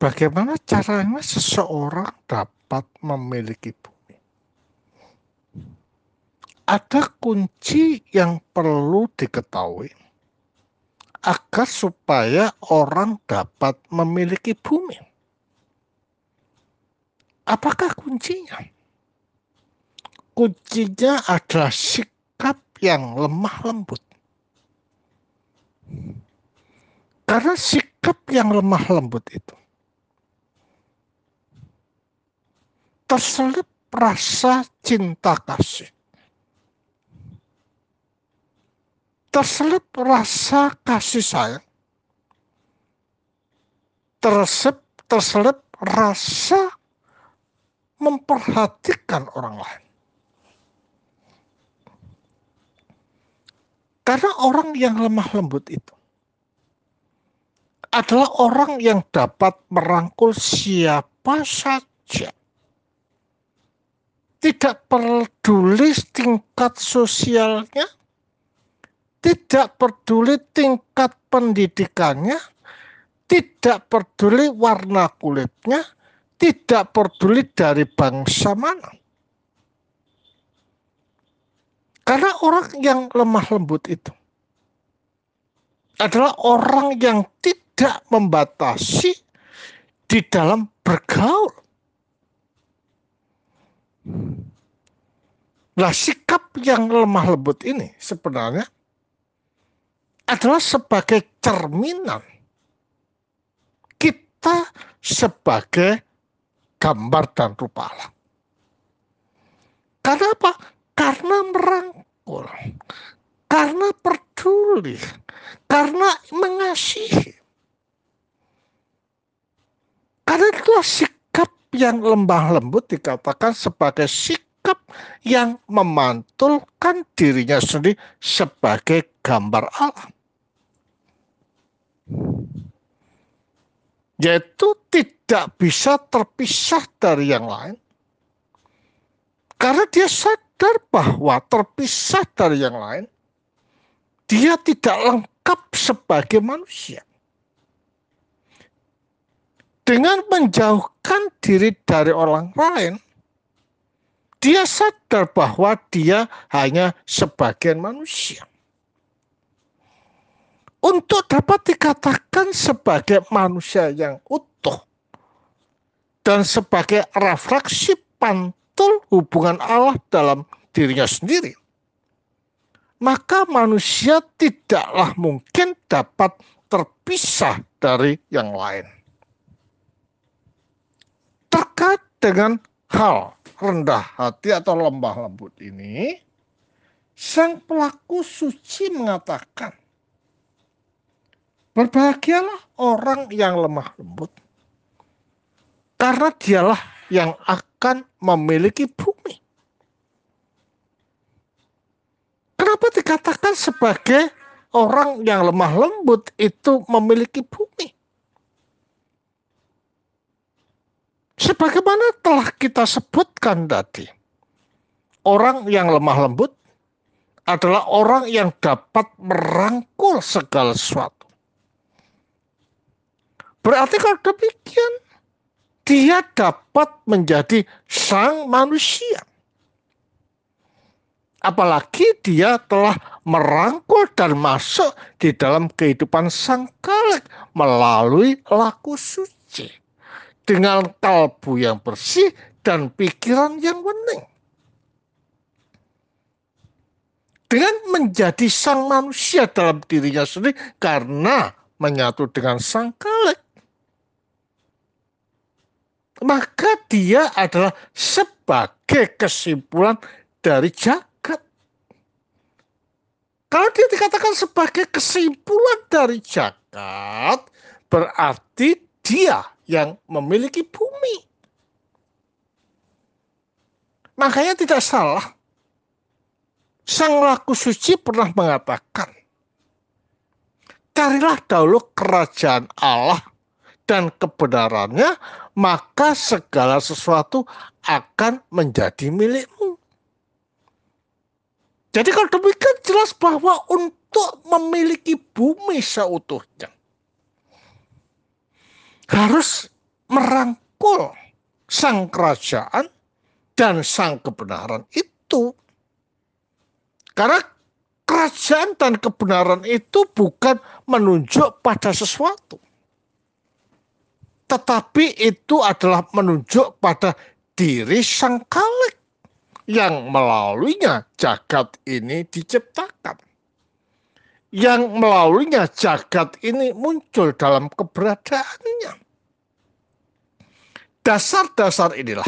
bagaimana caranya seseorang dapat memiliki bumi? Ada kunci yang perlu diketahui agar supaya orang dapat memiliki bumi. Apakah kuncinya? Kuncinya adalah sikap yang lemah lembut. Karena sikap yang lemah lembut itu terselip rasa cinta kasih. Terselip rasa kasih sayang. Terselip, terselip rasa memperhatikan orang lain. Karena orang yang lemah lembut itu adalah orang yang dapat merangkul siapa saja tidak peduli tingkat sosialnya, tidak peduli tingkat pendidikannya, tidak peduli warna kulitnya, tidak peduli dari bangsa mana. Karena orang yang lemah lembut itu adalah orang yang tidak membatasi di dalam bergaul. Nah, sikap yang lemah lembut ini sebenarnya adalah sebagai cerminan kita sebagai gambar dan rupa Allah. Karena apa? Karena merangkul, karena peduli, karena mengasihi. Karena itulah sikap yang lembah lembut dikatakan sebagai sikap yang memantulkan dirinya sendiri sebagai gambar Allah. Yaitu tidak bisa terpisah dari yang lain. Karena dia sadar bahwa terpisah dari yang lain, dia tidak lengkap sebagai manusia dengan menjauhkan diri dari orang lain, dia sadar bahwa dia hanya sebagian manusia. Untuk dapat dikatakan sebagai manusia yang utuh dan sebagai refleksi pantul hubungan Allah dalam dirinya sendiri, maka manusia tidaklah mungkin dapat terpisah dari yang lain terkait dengan hal rendah hati atau lembah lembut ini, sang pelaku suci mengatakan, Berbahagialah orang yang lemah lembut, karena dialah yang akan memiliki bumi. Kenapa dikatakan sebagai orang yang lemah lembut itu memiliki bumi? Sebagaimana telah kita sebutkan tadi, orang yang lemah lembut adalah orang yang dapat merangkul segala sesuatu. Berarti kalau demikian, dia dapat menjadi sang manusia. Apalagi dia telah merangkul dan masuk di dalam kehidupan sang kalik melalui laku suci dengan kalbu yang bersih dan pikiran yang bening. Dengan menjadi sang manusia dalam dirinya sendiri karena menyatu dengan sang kalik. Maka dia adalah sebagai kesimpulan dari jagat. Kalau dia dikatakan sebagai kesimpulan dari jagat, berarti dia yang memiliki bumi. Makanya tidak salah. Sang laku suci pernah mengatakan, carilah dahulu kerajaan Allah dan kebenarannya, maka segala sesuatu akan menjadi milikmu. Jadi kalau demikian jelas bahwa untuk memiliki bumi seutuhnya, harus merangkul sang kerajaan dan sang kebenaran itu. Karena kerajaan dan kebenaran itu bukan menunjuk pada sesuatu. Tetapi itu adalah menunjuk pada diri sang kalik yang melaluinya jagat ini diciptakan. Yang melaluinya jagat ini muncul dalam keberadaannya. Dasar-dasar inilah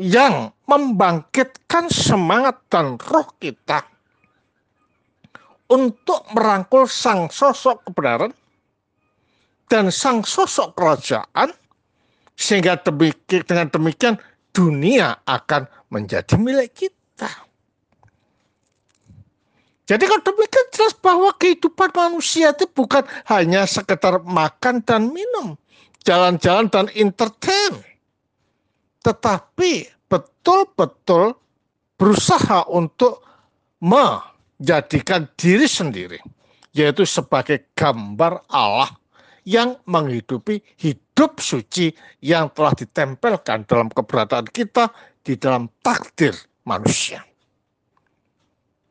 yang membangkitkan semangat dan roh kita untuk merangkul sang sosok kebenaran dan sang sosok kerajaan sehingga dengan demikian dunia akan menjadi milik kita. Jadi kalau demikian jelas bahwa kehidupan manusia itu bukan hanya sekedar makan dan minum, jalan-jalan dan entertain tetapi betul-betul berusaha untuk menjadikan diri sendiri, yaitu sebagai gambar Allah yang menghidupi hidup suci yang telah ditempelkan dalam keberadaan kita di dalam takdir manusia.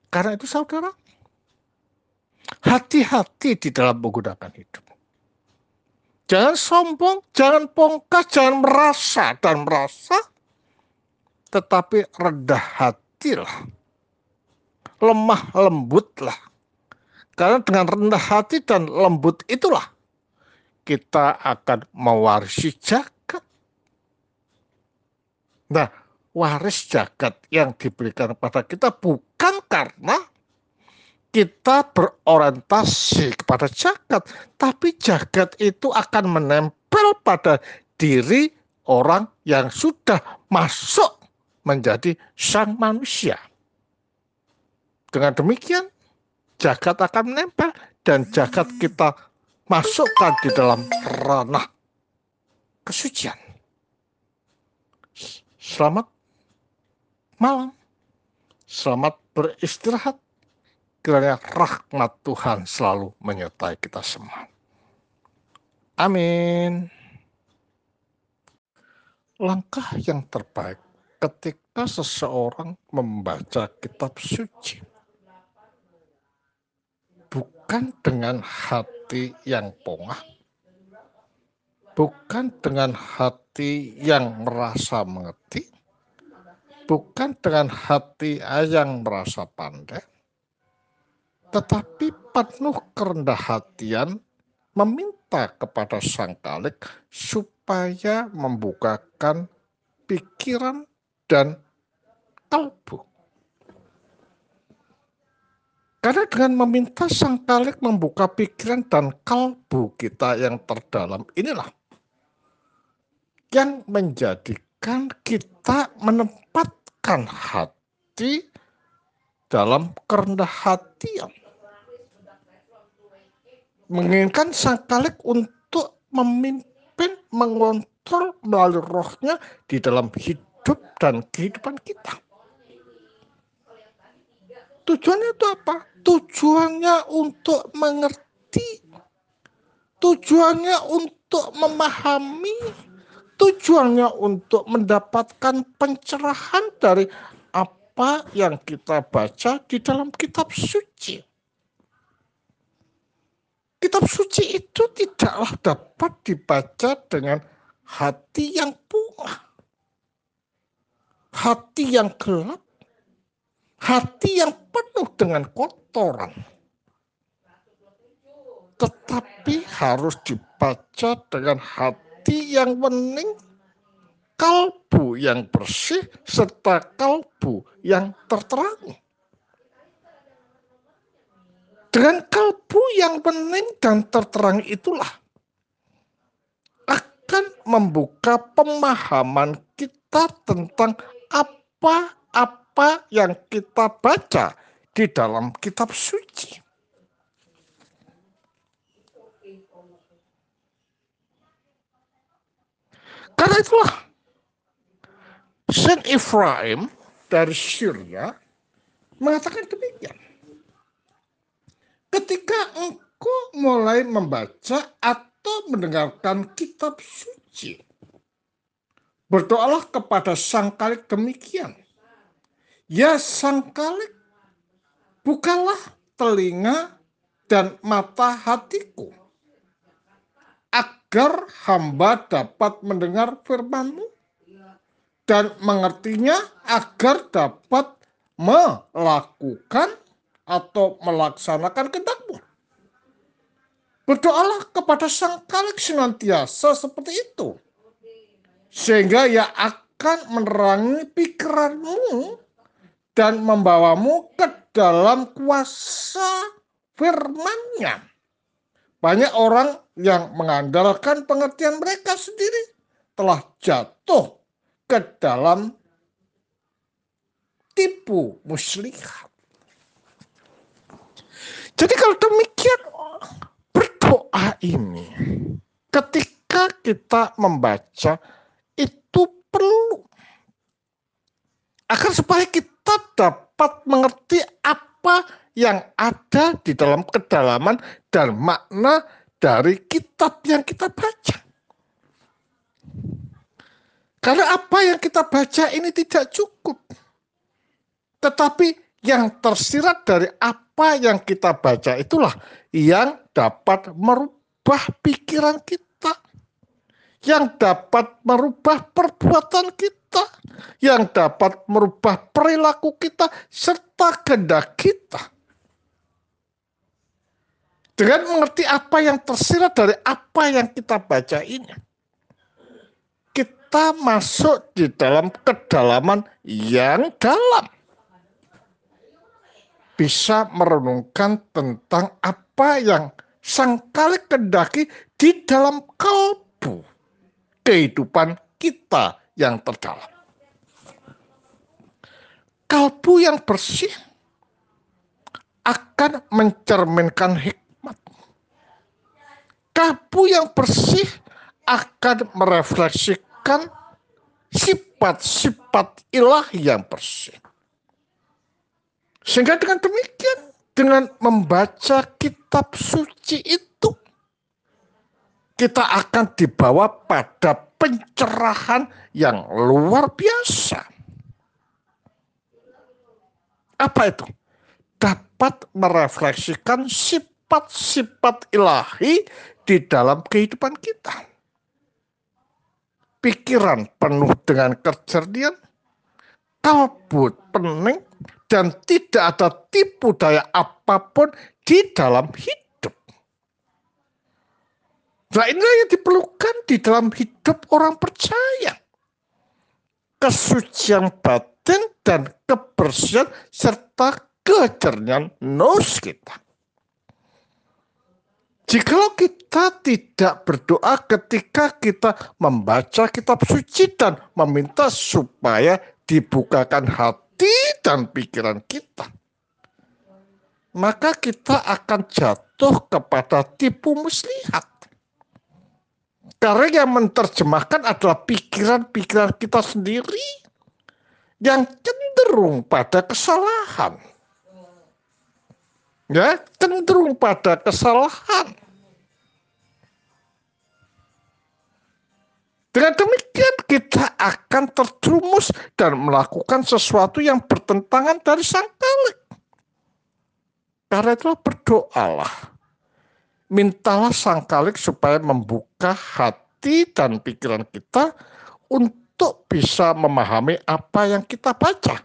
Karena itu saudara, hati-hati di dalam menggunakan hidup. Jangan sombong, jangan pongkas, jangan merasa dan merasa, tetapi rendah hatilah. Lemah lembutlah. Karena dengan rendah hati dan lembut itulah kita akan mewarisi jagat. Nah, waris jagat yang diberikan kepada kita bukan karena kita berorientasi kepada jagat, tapi jagat itu akan menempel pada diri orang yang sudah masuk menjadi sang manusia. Dengan demikian, jagat akan menempel dan jagat kita masukkan di dalam ranah kesucian. Selamat malam. Selamat beristirahat kiranya rahmat Tuhan selalu menyertai kita semua. Amin. Langkah yang terbaik ketika seseorang membaca kitab suci bukan dengan hati yang pongah, bukan dengan hati yang merasa mengerti, bukan dengan hati yang merasa pandai, tetapi penuh kerendah hatian meminta kepada sang kalik supaya membukakan pikiran dan kalbu. Karena dengan meminta sang kalik membuka pikiran dan kalbu kita yang terdalam inilah yang menjadikan kita menempatkan hati dalam kerendah hatian menginginkan sang kalik untuk memimpin, mengontrol melalui rohnya di dalam hidup dan kehidupan kita. Tujuannya itu apa? Tujuannya untuk mengerti. Tujuannya untuk memahami. Tujuannya untuk mendapatkan pencerahan dari apa yang kita baca di dalam kitab suci. Kitab suci itu tidaklah dapat dibaca dengan hati yang bunga, hati yang gelap, hati yang penuh dengan kotoran. Tetapi harus dibaca dengan hati yang bening, kalbu yang bersih, serta kalbu yang terterangi. Dengan kalbu yang bening dan terterang itulah akan membuka pemahaman kita tentang apa-apa yang kita baca di dalam kitab suci. Karena itulah Saint Ephraim dari Syria mengatakan demikian ketika engkau mulai membaca atau atau mendengarkan kitab suci. Berdoalah kepada Sang Kalik demikian. Ya Sang Kalik, bukalah telinga dan mata hatiku, agar hamba dapat mendengar firman-Mu dan mengertinya agar dapat melakukan atau melaksanakan kehendak-Mu. Berdoalah kepada Sang Kalik senantiasa seperti itu. Sehingga ia akan menerangi pikiranmu dan membawamu ke dalam kuasa firman-Nya. Banyak orang yang mengandalkan pengertian mereka sendiri telah jatuh ke dalam tipu muslihat. Jadi kalau demikian doa ini ketika kita membaca itu perlu agar supaya kita dapat mengerti apa yang ada di dalam kedalaman dan makna dari kitab yang kita baca. Karena apa yang kita baca ini tidak cukup. Tetapi yang tersirat dari apa yang kita baca itulah yang dapat merubah pikiran kita, yang dapat merubah perbuatan kita, yang dapat merubah perilaku kita, serta kehendak kita. Dengan mengerti apa yang tersirat dari apa yang kita baca ini, kita masuk di dalam kedalaman yang dalam bisa merenungkan tentang apa yang sang kali kendaki di dalam kalbu kehidupan kita yang terdalam. Kalbu yang bersih akan mencerminkan hikmat. Kalbu yang bersih akan merefleksikan sifat-sifat ilahi yang bersih sehingga dengan demikian, dengan membaca kitab suci itu, kita akan dibawa pada pencerahan yang luar biasa. Apa itu? Dapat merefleksikan sifat-sifat ilahi di dalam kehidupan kita. Pikiran penuh dengan kecerdian, kalbu pening, dan tidak ada tipu daya apa pun di dalam hidup. Nah inilah yang diperlukan di dalam hidup orang percaya. Kesucian batin dan kebersihan serta kejernihan nos kita. Jikalau kita tidak berdoa ketika kita membaca kitab suci dan meminta supaya dibukakan hati dan pikiran kita, maka kita akan jatuh kepada tipu muslihat. Karena yang menerjemahkan adalah pikiran-pikiran kita sendiri yang cenderung pada kesalahan. Ya, cenderung pada kesalahan. Dengan demikian kita akan terjerumus dan melakukan sesuatu yang bertentangan dari sang kalik. Karena itulah berdoalah. Mintalah sang kalik supaya membuka hati dan pikiran kita untuk bisa memahami apa yang kita baca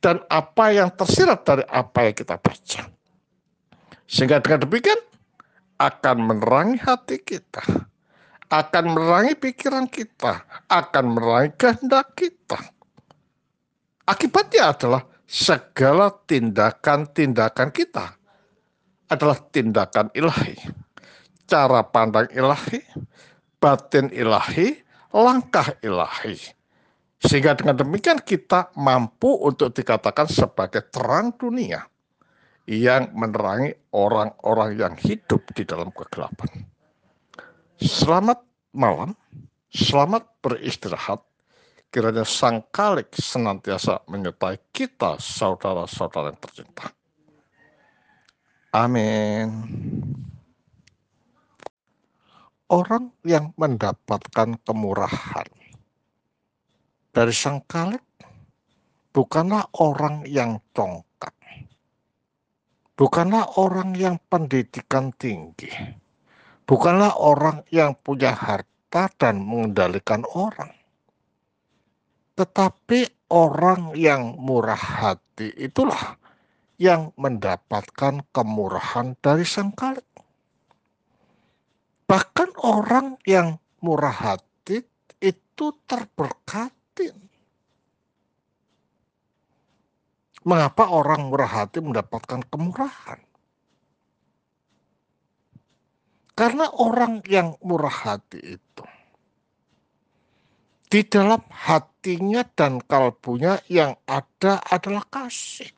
dan apa yang tersirat dari apa yang kita baca. Sehingga dengan demikian akan menerangi hati kita akan merangi pikiran kita, akan merangi kehendak kita. Akibatnya adalah segala tindakan-tindakan kita adalah tindakan ilahi. Cara pandang ilahi, batin ilahi, langkah ilahi. Sehingga dengan demikian kita mampu untuk dikatakan sebagai terang dunia yang menerangi orang-orang yang hidup di dalam kegelapan. Selamat malam, selamat beristirahat. Kiranya Sang Kalik senantiasa menyertai kita, saudara-saudara yang tercinta. Amin. orang yang mendapatkan kemurahan dari sang kalik bukanlah orang yang congkak, bukanlah orang yang pendidikan tinggi, bukanlah orang yang punya harta dan mengendalikan orang, tetapi orang yang murah hati itulah yang mendapatkan kemurahan dari sang kalik. Bahkan orang yang murah hati itu terberkati. Mengapa orang murah hati mendapatkan kemurahan? Karena orang yang murah hati itu di dalam hatinya dan kalbunya yang ada adalah kasih.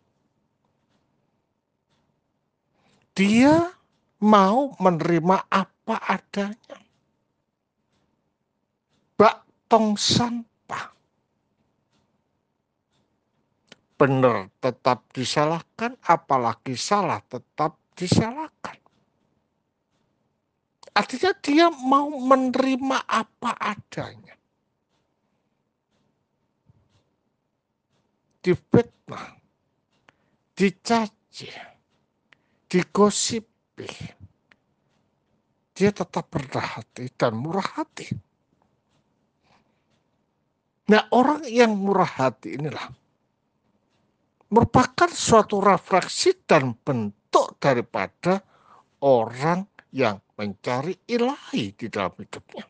Dia mau menerima apa adanya. Bak tong sampah. Benar tetap disalahkan, apalagi salah tetap disalahkan. Artinya dia mau menerima apa adanya. Difitnah, dicaci, digosipi, dia tetap rendah hati dan murah hati. Nah, orang yang murah hati inilah merupakan suatu refleksi dan bentuk daripada orang yang mencari ilahi di dalam hidupnya.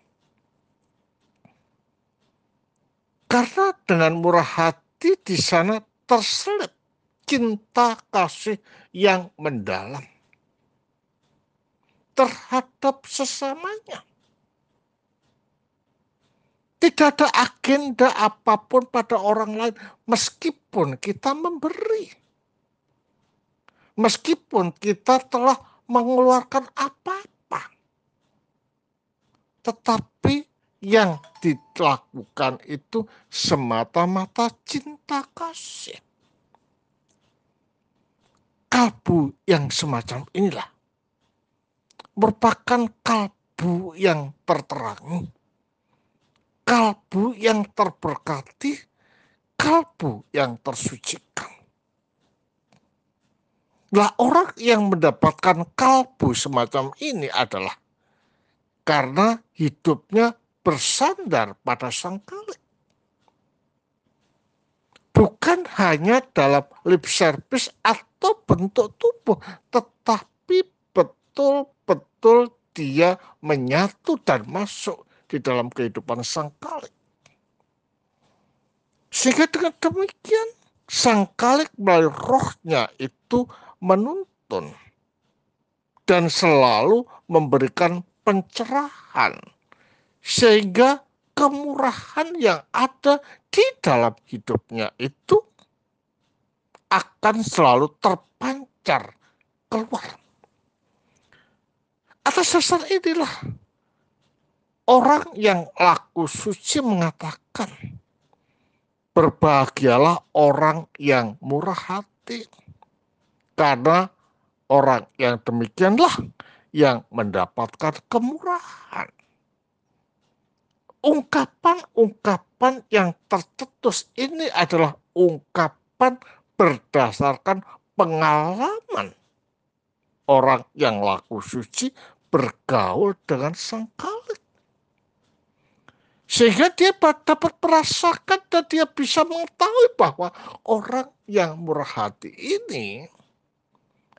Karena dengan murah hati di sana terselip cinta kasih yang mendalam terhadap sesamanya. Tidak ada agenda apa pun pada orang lain, meskipun kita memberi, meskipun kita telah mengeluarkan apa-apa, tetapi yang dilakukan itu semata-mata cinta kasih. Kalbu yang semacam inilah. Merupakan kalbu yang terterangi, kalbu yang terberkati, kalbu yang tersucikan. Nah, orang yang mendapatkan kalbu semacam ini adalah karena hidupnya bersandar pada sang kalik. Bukan hanya dalam lip service atau bentuk tubuh, tetapi betul betul dia menyatu dan masuk di dalam kehidupan sang kalik. Sehingga dengan demikian sang kalik melalui rohnya itu menuntun dan selalu memberikan pencerahan sehingga kemurahan yang ada di dalam hidupnya itu akan selalu terpancar keluar. Atas dasar inilah orang yang laku suci mengatakan berbahagialah orang yang murah hati karena orang yang demikianlah yang mendapatkan kemurahan. Ungkapan-ungkapan yang tercetus ini adalah ungkapan berdasarkan pengalaman orang yang laku suci bergaul dengan sang kalik. Sehingga dia dapat merasakan dan dia bisa mengetahui bahwa orang yang murah hati ini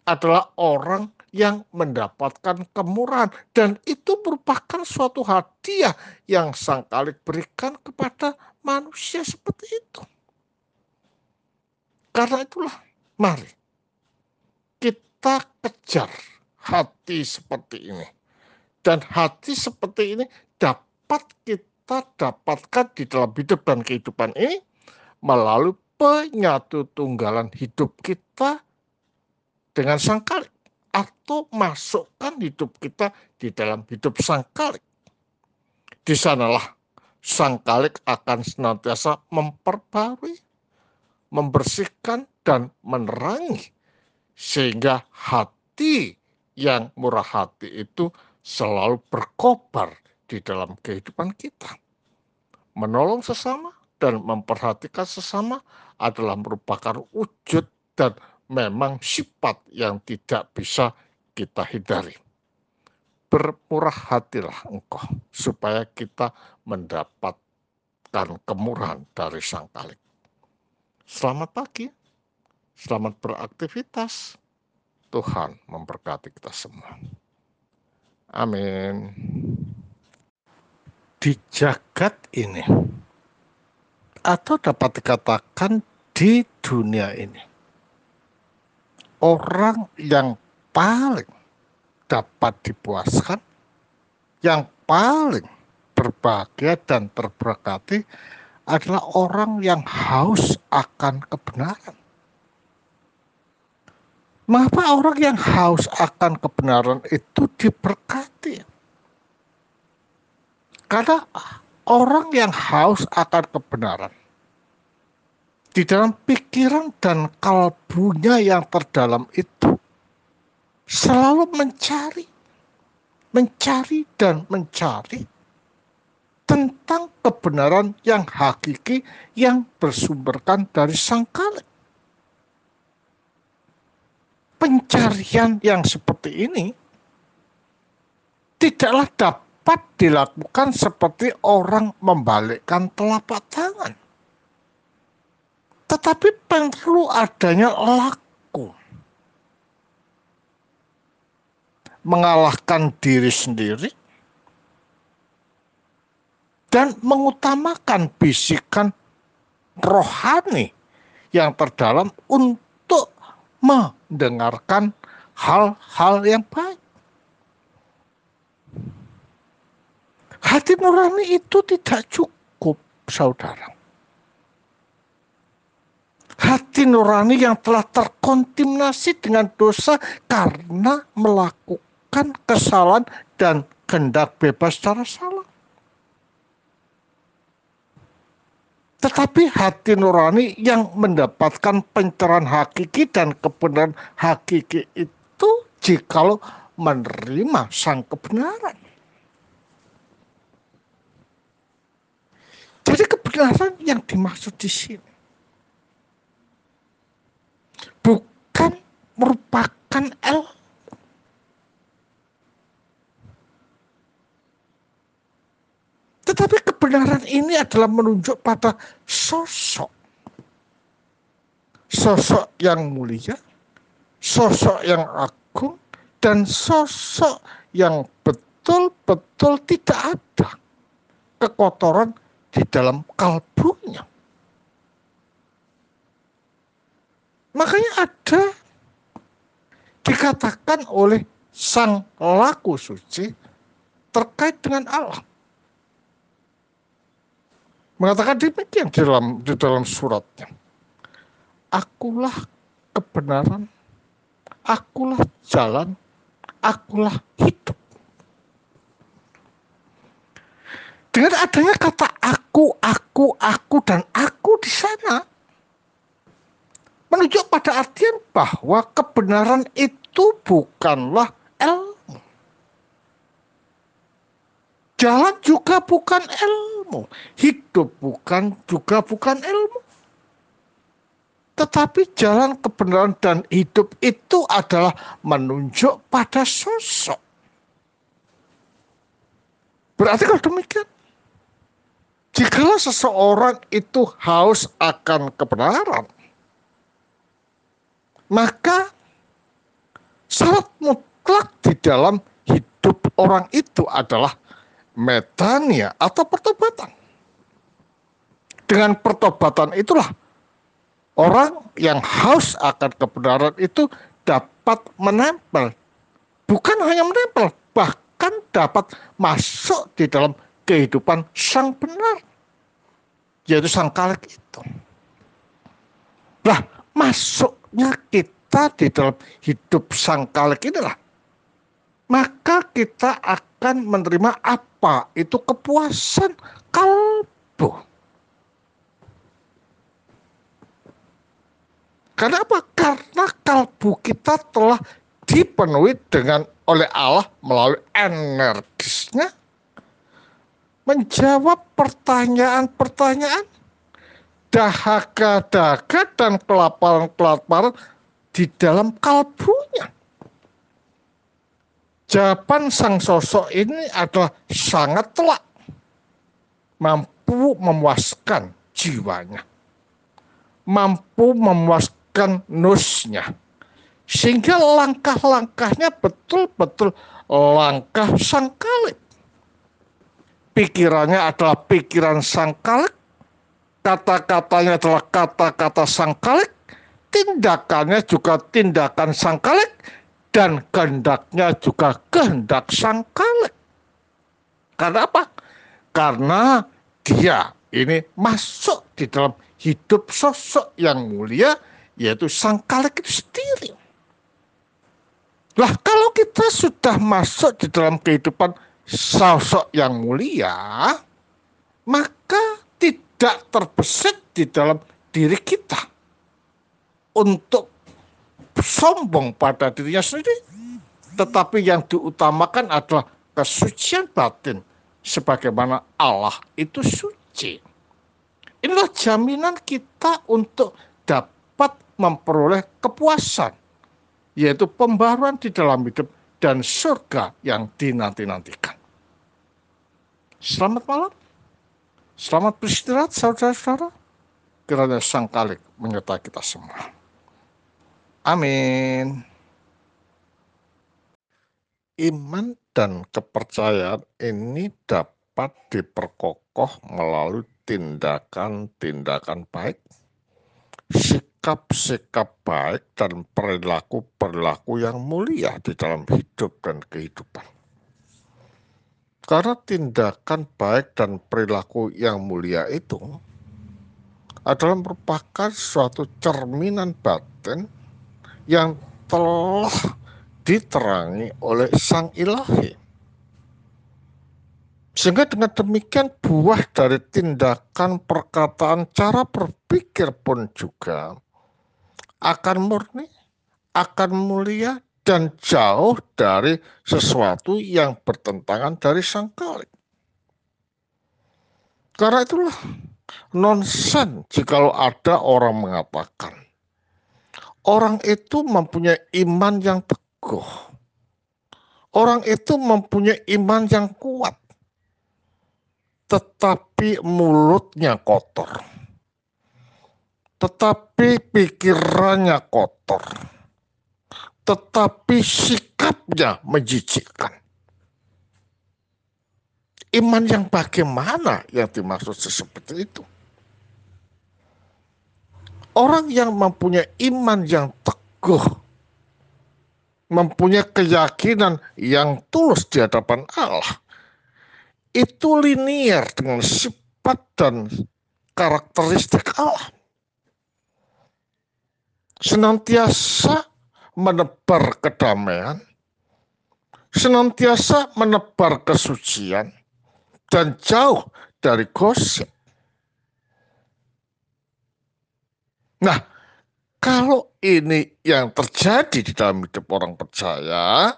adalah orang yang mendapatkan kemurahan dan itu merupakan suatu hadiah yang sang kalik berikan kepada manusia seperti itu. Karena itulah mari kita kejar hati seperti ini. Dan hati seperti ini dapat kita dapatkan di dalam hidup dan kehidupan ini melalui penyatu tunggalan hidup kita dengan sang kalik atau masukkan hidup kita di dalam hidup sang kalik. Di sanalah sang kalik akan senantiasa memperbarui, membersihkan, dan menerangi sehingga hati yang murah hati itu selalu berkobar di dalam kehidupan kita. Menolong sesama dan memperhatikan sesama adalah merupakan wujud dan memang sifat yang tidak bisa kita hindari. Bermurah hatilah engkau supaya kita mendapatkan kemurahan dari Sang Kalik. Selamat pagi, selamat beraktivitas. Tuhan memberkati kita semua. Amin. Di jagat ini, atau dapat dikatakan di dunia ini, orang yang paling dapat dipuaskan, yang paling berbahagia dan terberkati adalah orang yang haus akan kebenaran. Mengapa orang yang haus akan kebenaran itu diberkati? Karena orang yang haus akan kebenaran di dalam pikiran dan kalbunya yang terdalam itu selalu mencari, mencari dan mencari tentang kebenaran yang hakiki yang bersumberkan dari sang kalik pencarian yang seperti ini tidaklah dapat dilakukan seperti orang membalikkan telapak tangan. Tetapi perlu adanya laku. Mengalahkan diri sendiri dan mengutamakan bisikan rohani yang terdalam untuk mendengarkan hal-hal yang baik. Hati nurani itu tidak cukup, saudara. Hati nurani yang telah terkontaminasi dengan dosa karena melakukan kesalahan dan kehendak bebas secara salah. Tetapi hati nurani yang mendapatkan pencerahan hakiki dan kebenaran hakiki itu jikalau menerima sang kebenaran. Jadi kebenaran yang dimaksud di sini bukan merupakan el Tetapi kebenaran ini adalah menunjuk pada sosok. Sosok yang mulia, sosok yang agung, dan sosok yang betul-betul tidak ada kekotoran di dalam kalbunya. Makanya ada dikatakan oleh sang laku suci terkait dengan Allah mengatakan demikian di dalam di dalam suratnya. Akulah kebenaran, akulah jalan, akulah hidup. Dengan adanya kata aku, aku, aku, dan aku di sana, menunjuk pada artian bahwa kebenaran itu bukanlah ilmu. Jalan juga bukan ilmu. Hidup bukan juga bukan ilmu. Tetapi jalan kebenaran dan hidup itu adalah menunjuk pada sosok. Berarti kalau demikian, jika seseorang itu haus akan kebenaran, maka syarat mutlak di dalam hidup orang itu adalah metania atau pertobatan. Dengan pertobatan itulah orang yang haus akan kebenaran itu dapat menempel. Bukan hanya menempel, bahkan dapat masuk di dalam kehidupan sang benar. Yaitu sang kalik itu. Nah, masuknya kita di dalam hidup sang kalik inilah maka kita akan menerima apa? Itu kepuasan kalbu. Karena apa? Karena kalbu kita telah dipenuhi dengan oleh Allah melalui energisnya menjawab pertanyaan-pertanyaan dahaga-dahaga dan kelaparan-kelaparan di dalam kalbunya. Jawaban sang sosok ini adalah sangat telak, mampu memuaskan jiwanya, mampu memuaskan nusnya, sehingga langkah-langkahnya betul-betul langkah sang kalik. Pikirannya adalah pikiran sang kalik, kata-katanya adalah kata-kata sang kalik, tindakannya juga tindakan sang kalik, dan kehendaknya juga kehendak sang kalik. Karena apa? Karena dia ini masuk di dalam hidup sosok yang mulia, yaitu sang kalik itu sendiri. Lah kalau kita sudah masuk di dalam kehidupan sosok yang mulia, maka tidak terbesit di dalam diri kita untuk sombong pada dirinya sendiri. Tetapi yang diutamakan adalah kesucian batin sebagaimana Allah itu suci. Inilah jaminan kita untuk dapat memperoleh kepuasan, yaitu pembaruan di dalam hidup dan surga yang dinanti-nantikan. Selamat malam. Selamat beristirahat saudara-saudara. Kiranya Sang Kalik menyertai kita semua. Amin. Iman dan kepercayaan ini dapat diperkokoh melalui tindakan-tindakan baik, sikap-sikap baik, dan perilaku-perilaku yang mulia di dalam hidup dan kehidupan. Karena tindakan baik dan perilaku yang mulia itu adalah merupakan suatu cerminan batin yang telah diterangi oleh Sang Ilahi. Sehingga dengan demikian buah dari tindakan, perkataan, cara berpikir pun juga akan murni, akan mulia, dan jauh dari sesuatu yang bertentangan dari sang kalik. Karena itulah nonsen jikalau ada orang mengatakan orang itu mempunyai iman yang teguh. Orang itu mempunyai iman yang kuat. Tetapi mulutnya kotor. Tetapi pikirannya kotor. Tetapi sikapnya menjijikkan. Iman yang bagaimana yang dimaksud seperti itu? orang yang mempunyai iman yang teguh, mempunyai keyakinan yang tulus di hadapan Allah, itu linier dengan sifat dan karakteristik Allah. Senantiasa menebar kedamaian, senantiasa menebar kesucian, dan jauh dari gosip. Nah, kalau ini yang terjadi di dalam hidup orang percaya,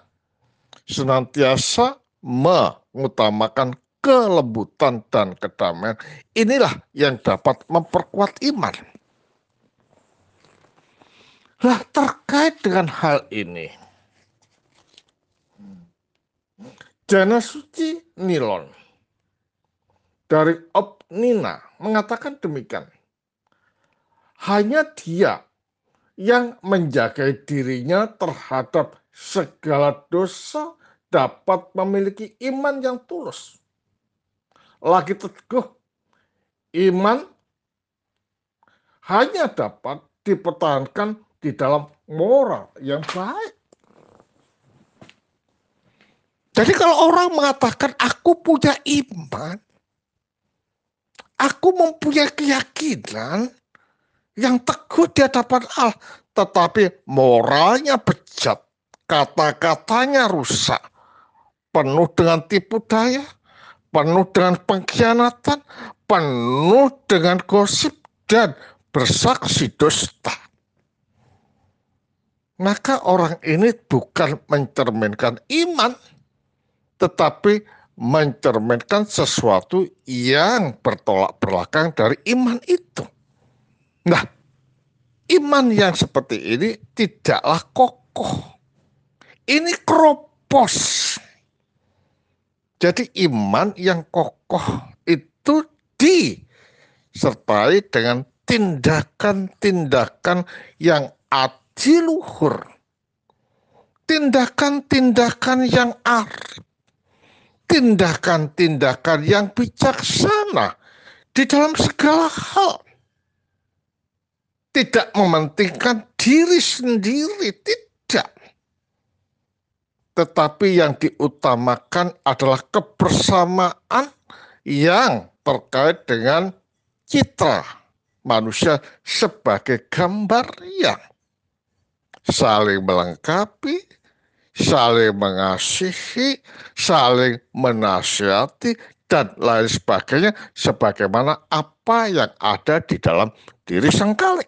senantiasa mengutamakan kelembutan dan kedamaian. Inilah yang dapat memperkuat iman. Nah, terkait dengan hal ini, Jana Suci Nilon dari Opnina mengatakan demikian hanya dia yang menjaga dirinya terhadap segala dosa dapat memiliki iman yang tulus. Lagi teguh, iman hanya dapat dipertahankan di dalam moral yang baik. Jadi kalau orang mengatakan aku punya iman, aku mempunyai keyakinan, yang teguh di hadapan Allah, tetapi moralnya bejat, kata-katanya rusak, penuh dengan tipu daya, penuh dengan pengkhianatan, penuh dengan gosip dan bersaksi dusta. Maka orang ini bukan mencerminkan iman, tetapi mencerminkan sesuatu yang bertolak belakang dari iman itu. Nah, iman yang seperti ini tidaklah kokoh. Ini kropos. Jadi iman yang kokoh itu disertai dengan tindakan-tindakan yang adiluhur. Tindakan-tindakan yang arif tindakan-tindakan yang bijaksana di dalam segala hal. Tidak mementingkan diri sendiri, tidak. Tetapi yang diutamakan adalah kebersamaan yang terkait dengan citra manusia sebagai gambar yang saling melengkapi, saling mengasihi, saling menasihati, dan lain sebagainya, sebagaimana apa yang ada di dalam diri sang kalik.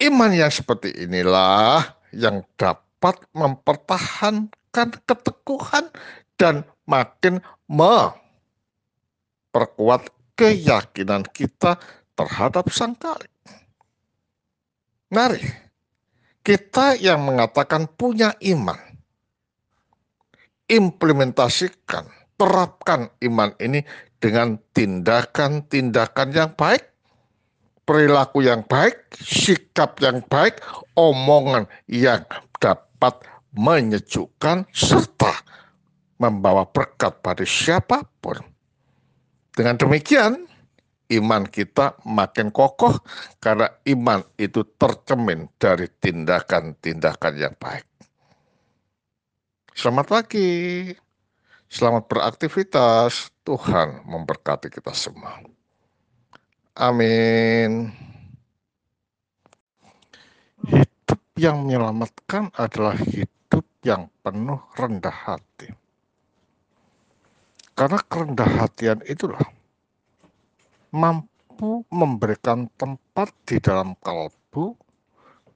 Iman yang seperti inilah yang dapat mempertahankan keteguhan dan makin memperkuat keyakinan kita terhadap sang kalik. Mari kita yang mengatakan punya iman, implementasikan, terapkan iman ini dengan tindakan-tindakan yang baik, perilaku yang baik, sikap yang baik, omongan yang dapat menyejukkan serta membawa berkat pada siapa pun. Dengan demikian, iman kita makin kokoh karena iman itu tercemin dari tindakan-tindakan yang baik. Selamat pagi. Selamat beraktivitas. Tuhan memberkati kita semua. Amin. Hidup yang menyelamatkan adalah hidup yang penuh rendah hati. Karena kerendah hatian itulah mampu memberikan tempat di dalam kalbu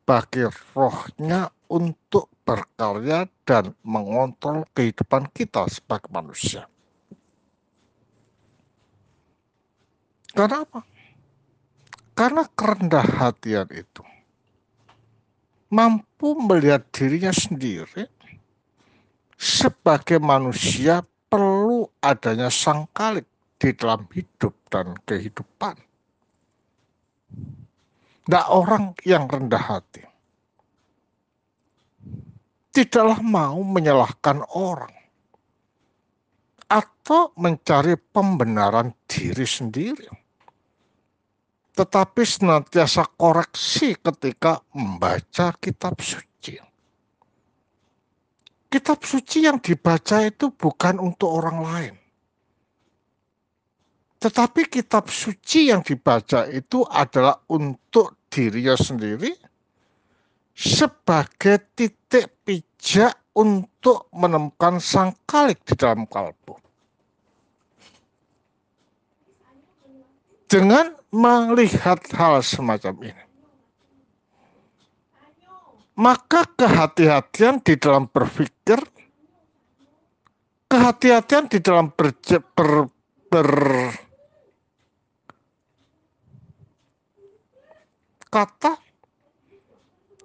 bagi rohnya untuk berkarya dan mengontrol kehidupan kita sebagai manusia. Karena apa? Karena kerendah hatian itu mampu melihat dirinya sendiri sebagai manusia perlu adanya sang kalik di dalam hidup dan kehidupan. Tidak orang yang rendah hati. Tidaklah mau menyalahkan orang. Atau mencari pembenaran diri sendiri. Tetapi senantiasa koreksi ketika membaca kitab suci. Kitab suci yang dibaca itu bukan untuk orang lain tetapi kitab suci yang dibaca itu adalah untuk dirinya sendiri sebagai titik pijak untuk menemukan sang kalik di dalam kalbu. Dengan melihat hal semacam ini, maka kehati-hatian di dalam berpikir, kehati-hatian di dalam ber, ber, ber kata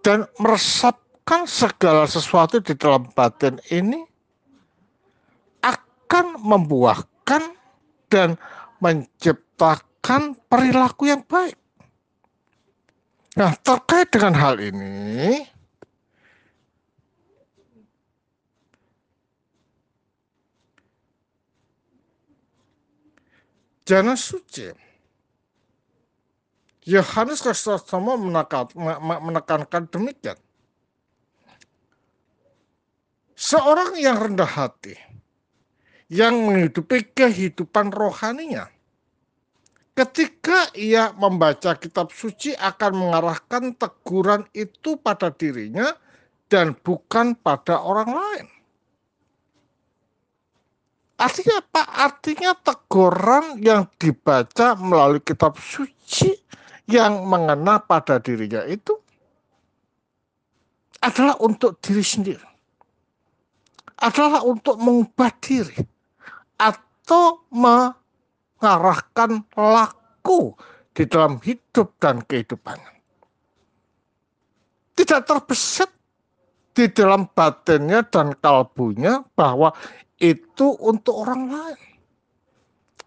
dan meresapkan segala sesuatu di dalam batin ini akan membuahkan dan menciptakan perilaku yang baik. Nah, terkait dengan hal ini, Jana Suci Yohanes Kristostomo menekankan demikian. Seorang yang rendah hati, yang menghidupi kehidupan rohaninya, ketika ia membaca kitab suci akan mengarahkan teguran itu pada dirinya dan bukan pada orang lain. Artinya apa? Artinya teguran yang dibaca melalui kitab suci yang mengena pada dirinya itu adalah untuk diri sendiri. Adalah untuk mengubah diri atau mengarahkan laku di dalam hidup dan kehidupan. Tidak terbesit di dalam batinnya dan kalbunya bahwa itu untuk orang lain.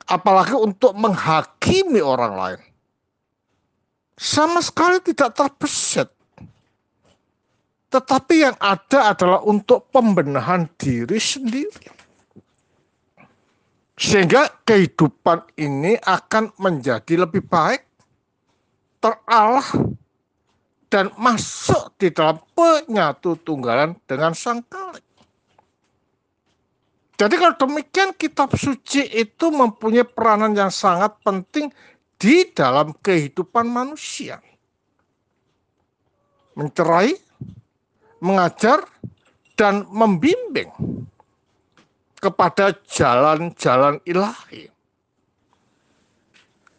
Apalagi untuk menghakimi orang lain. Sama sekali tidak terbesit. Tetapi yang ada adalah untuk pembenahan diri sendiri. Sehingga kehidupan ini akan menjadi lebih baik, teralah, dan masuk di dalam penyatu tunggalan dengan sang kalik. Jadi kalau demikian kitab suci itu mempunyai peranan yang sangat penting di dalam kehidupan manusia. Mencerai, mengajar, dan membimbing kepada jalan-jalan ilahi.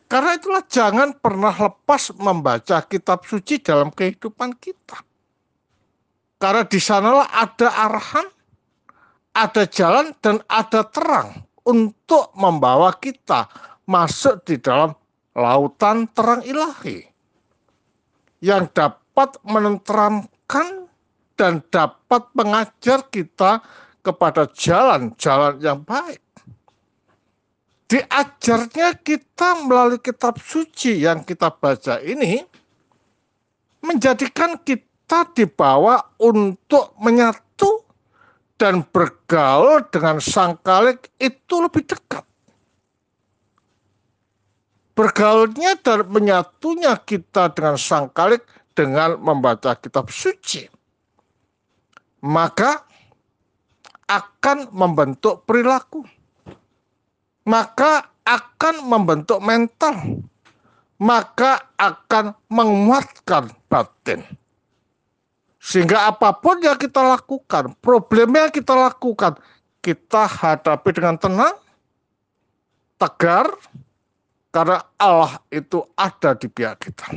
Karena itulah jangan pernah lepas membaca kitab suci dalam kehidupan kita. Karena di sanalah ada arahan, ada jalan, dan ada terang untuk membawa kita masuk di dalam lautan terang ilahi yang dapat menenteramkan dan dapat mengajar kita kepada jalan-jalan yang baik. Diajarnya kita melalui kitab suci yang kita baca ini menjadikan kita dibawa untuk menyatu dan bergaul dengan sang kalik itu lebih dekat. Bergaulnya dan menyatunya kita dengan sang kalik dengan membaca kitab suci. Maka akan membentuk perilaku, maka akan membentuk mental, maka akan menguatkan batin. Sehingga apa pun yang kita lakukan, problem yang kita lakukan, kita hadapi dengan tenang, tegar, karena Allah itu ada di pihak kita.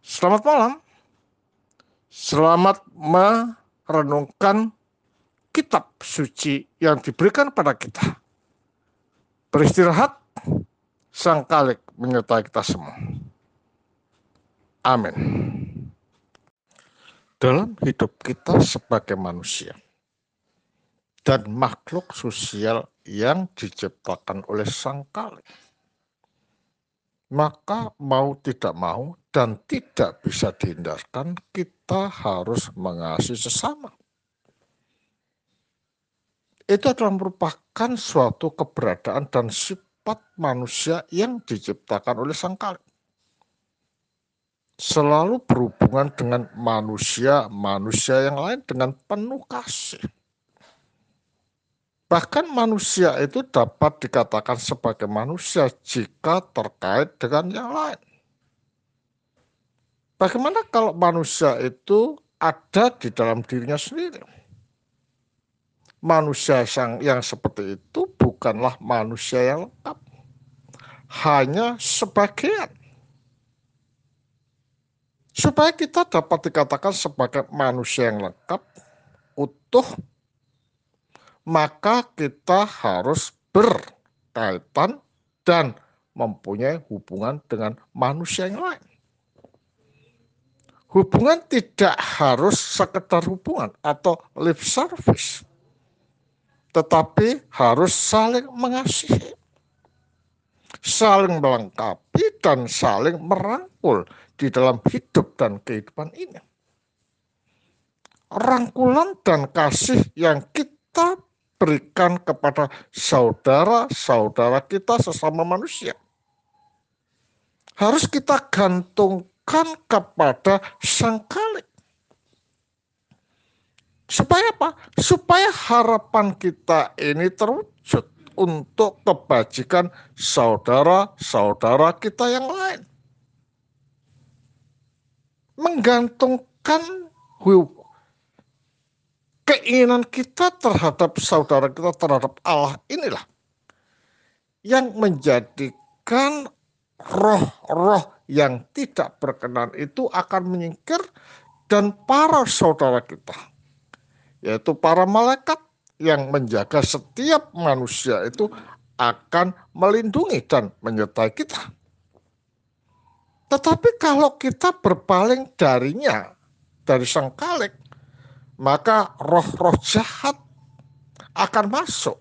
Selamat malam. Selamat merenungkan kitab suci yang diberikan pada kita. Beristirahat, sang kalik menyertai kita semua. Amin. Dalam hidup kita sebagai manusia dan makhluk sosial yang diciptakan oleh sang kalik, maka mau tidak mau dan tidak bisa dihindarkan, kita harus mengasihi sesama itu adalah merupakan suatu keberadaan dan sifat manusia yang diciptakan oleh sang kalik. Selalu berhubungan dengan manusia-manusia yang lain dengan penuh kasih. Bahkan manusia itu dapat dikatakan sebagai manusia jika terkait dengan yang lain. Bagaimana kalau manusia itu ada di dalam dirinya sendiri? manusia yang, yang seperti itu bukanlah manusia yang lengkap. Hanya sebagian. Supaya kita dapat dikatakan sebagai manusia yang lengkap, utuh, maka kita harus berkaitan dan mempunyai hubungan dengan manusia yang lain. Hubungan tidak harus sekedar hubungan atau lip service tetapi harus saling mengasihi, saling melengkapi, dan saling merangkul di dalam hidup dan kehidupan ini. Rangkulan dan kasih yang kita berikan kepada saudara-saudara kita sesama manusia harus kita gantungkan kepada Sang Kalik Supaya apa? Supaya harapan kita ini terwujud untuk kebajikan saudara-saudara kita yang lain. Menggantungkan keinginan kita terhadap saudara kita terhadap Allah inilah yang menjadikan roh-roh yang tidak berkenan itu akan menyingkir dan para saudara kita, yaitu para malaikat yang menjaga setiap manusia itu akan melindungi dan menyertai kita. Tetapi kalau kita berpaling darinya, dari sang kalik, maka roh-roh jahat akan masuk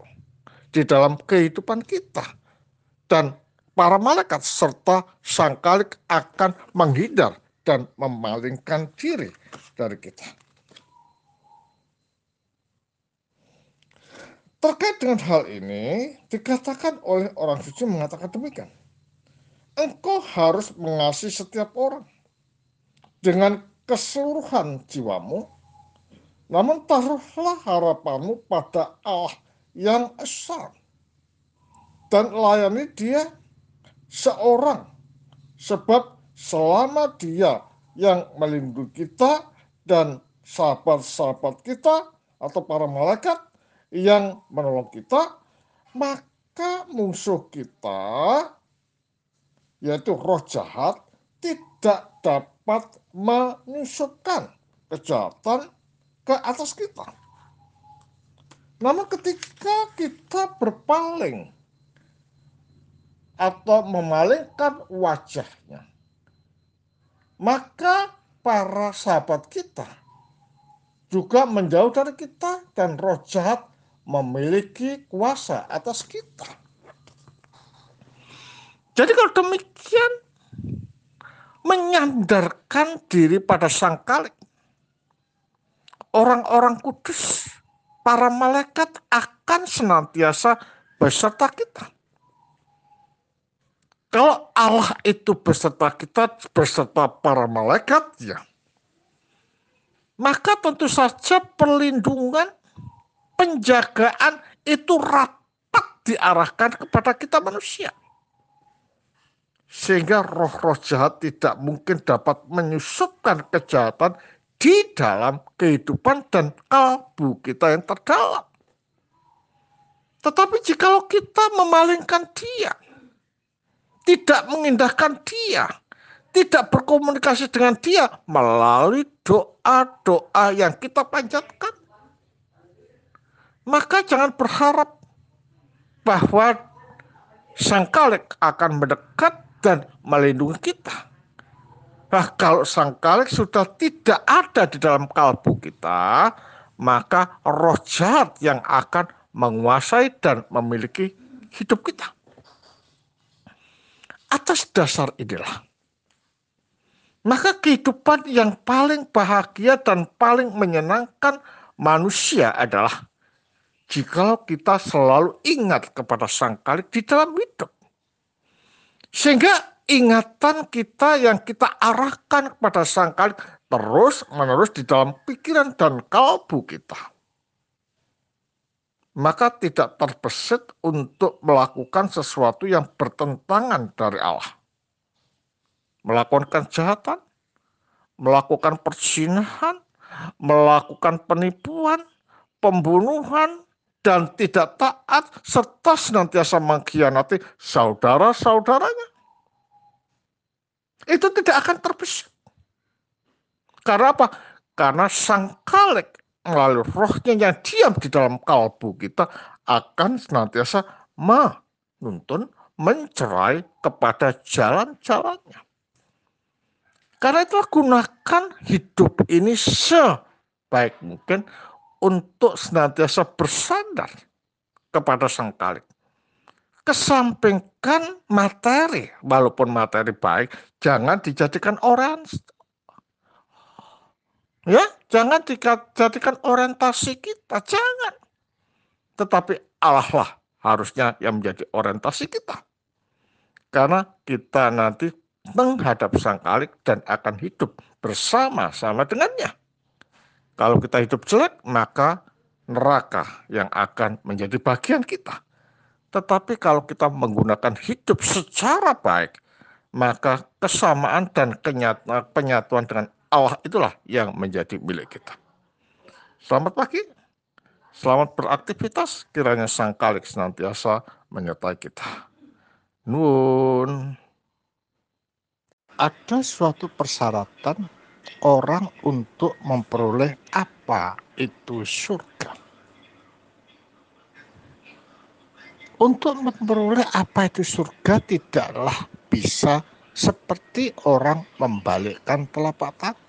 di dalam kehidupan kita. Dan para malaikat serta sang kalik akan menghindar dan memalingkan diri dari kita. Terkait dengan hal ini, dikatakan oleh orang suci mengatakan demikian. Engkau harus mengasihi setiap orang dengan keseluruhan jiwamu, namun taruhlah harapanmu pada Allah yang esa. Dan layani dia seorang. Sebab selama dia yang melindungi kita dan sahabat-sahabat kita atau para malaikat yang menolong kita, maka musuh kita, yaitu roh jahat, tidak dapat menyusupkan kejahatan ke atas kita. Namun ketika kita berpaling atau memalingkan wajahnya, maka para sahabat kita juga menjauh dari kita dan roh jahat memiliki kuasa atas kita. Jadi kalau demikian menyandarkan diri pada sang kalik. Orang-orang kudus, para malaikat akan senantiasa beserta kita. Kalau Allah itu beserta kita, beserta para malaikat, ya, maka tentu saja perlindungan penjagaan itu rapat diarahkan kepada kita manusia. Sehingga roh-roh jahat tidak mungkin dapat menyusupkan kejahatan di dalam kehidupan dan kalbu kita yang terdalam. Tetapi jikalau kita memalingkan dia, tidak mengindahkan dia, tidak berkomunikasi dengan dia melalui doa-doa yang kita panjatkan, maka jangan berharap bahwa sang kalik akan mendekat dan melindungi kita. Nah, kalau sang kalik sudah tidak ada di dalam kalbu kita, maka roh jahat yang akan menguasai dan memiliki hidup kita. Atas dasar inilah, maka kehidupan yang paling bahagia dan paling menyenangkan manusia adalah jika kita selalu ingat kepada sang kalik di dalam hidup. Sehingga ingatan kita yang kita arahkan kepada sang kalik terus menerus di dalam pikiran dan kalbu kita. Maka tidak terbesit untuk melakukan sesuatu yang bertentangan dari Allah. Melakukan kejahatan, melakukan perzinahan, melakukan penipuan, pembunuhan, dan tidak taat serta senantiasa mengkhianati saudara-saudaranya. Itu tidak akan terbesit. Karena apa? Karena sang kalik melalui rohnya yang diam di dalam kalbu kita akan senantiasa menuntun, mencerai kepada jalan-jalannya. Karena itulah gunakan hidup ini sebaik mungkin untuk senantiasa bersandar kepada sang kalik. Kesampingkan materi, walaupun materi baik, jangan dijadikan orang ya, jangan dijadikan orientasi kita, jangan. Tetapi Allah lah harusnya yang menjadi orientasi kita. Karena kita nanti menghadap sang kalik dan akan hidup bersama-sama dengannya. Kalau kita hidup jelek, maka neraka yang akan menjadi bagian kita. Tetapi kalau kita menggunakan hidup secara baik, maka kesamaan dan penyatuan dengan Allah itulah yang menjadi milik kita. Selamat pagi, selamat beraktivitas, kiranya Sang Kalik senantiasa menyertai kita. Nun. Ada suatu persyaratan orang untuk memperoleh apa itu surga. Untuk memperoleh apa itu surga tidaklah bisa seperti orang membalikkan telapak tangan.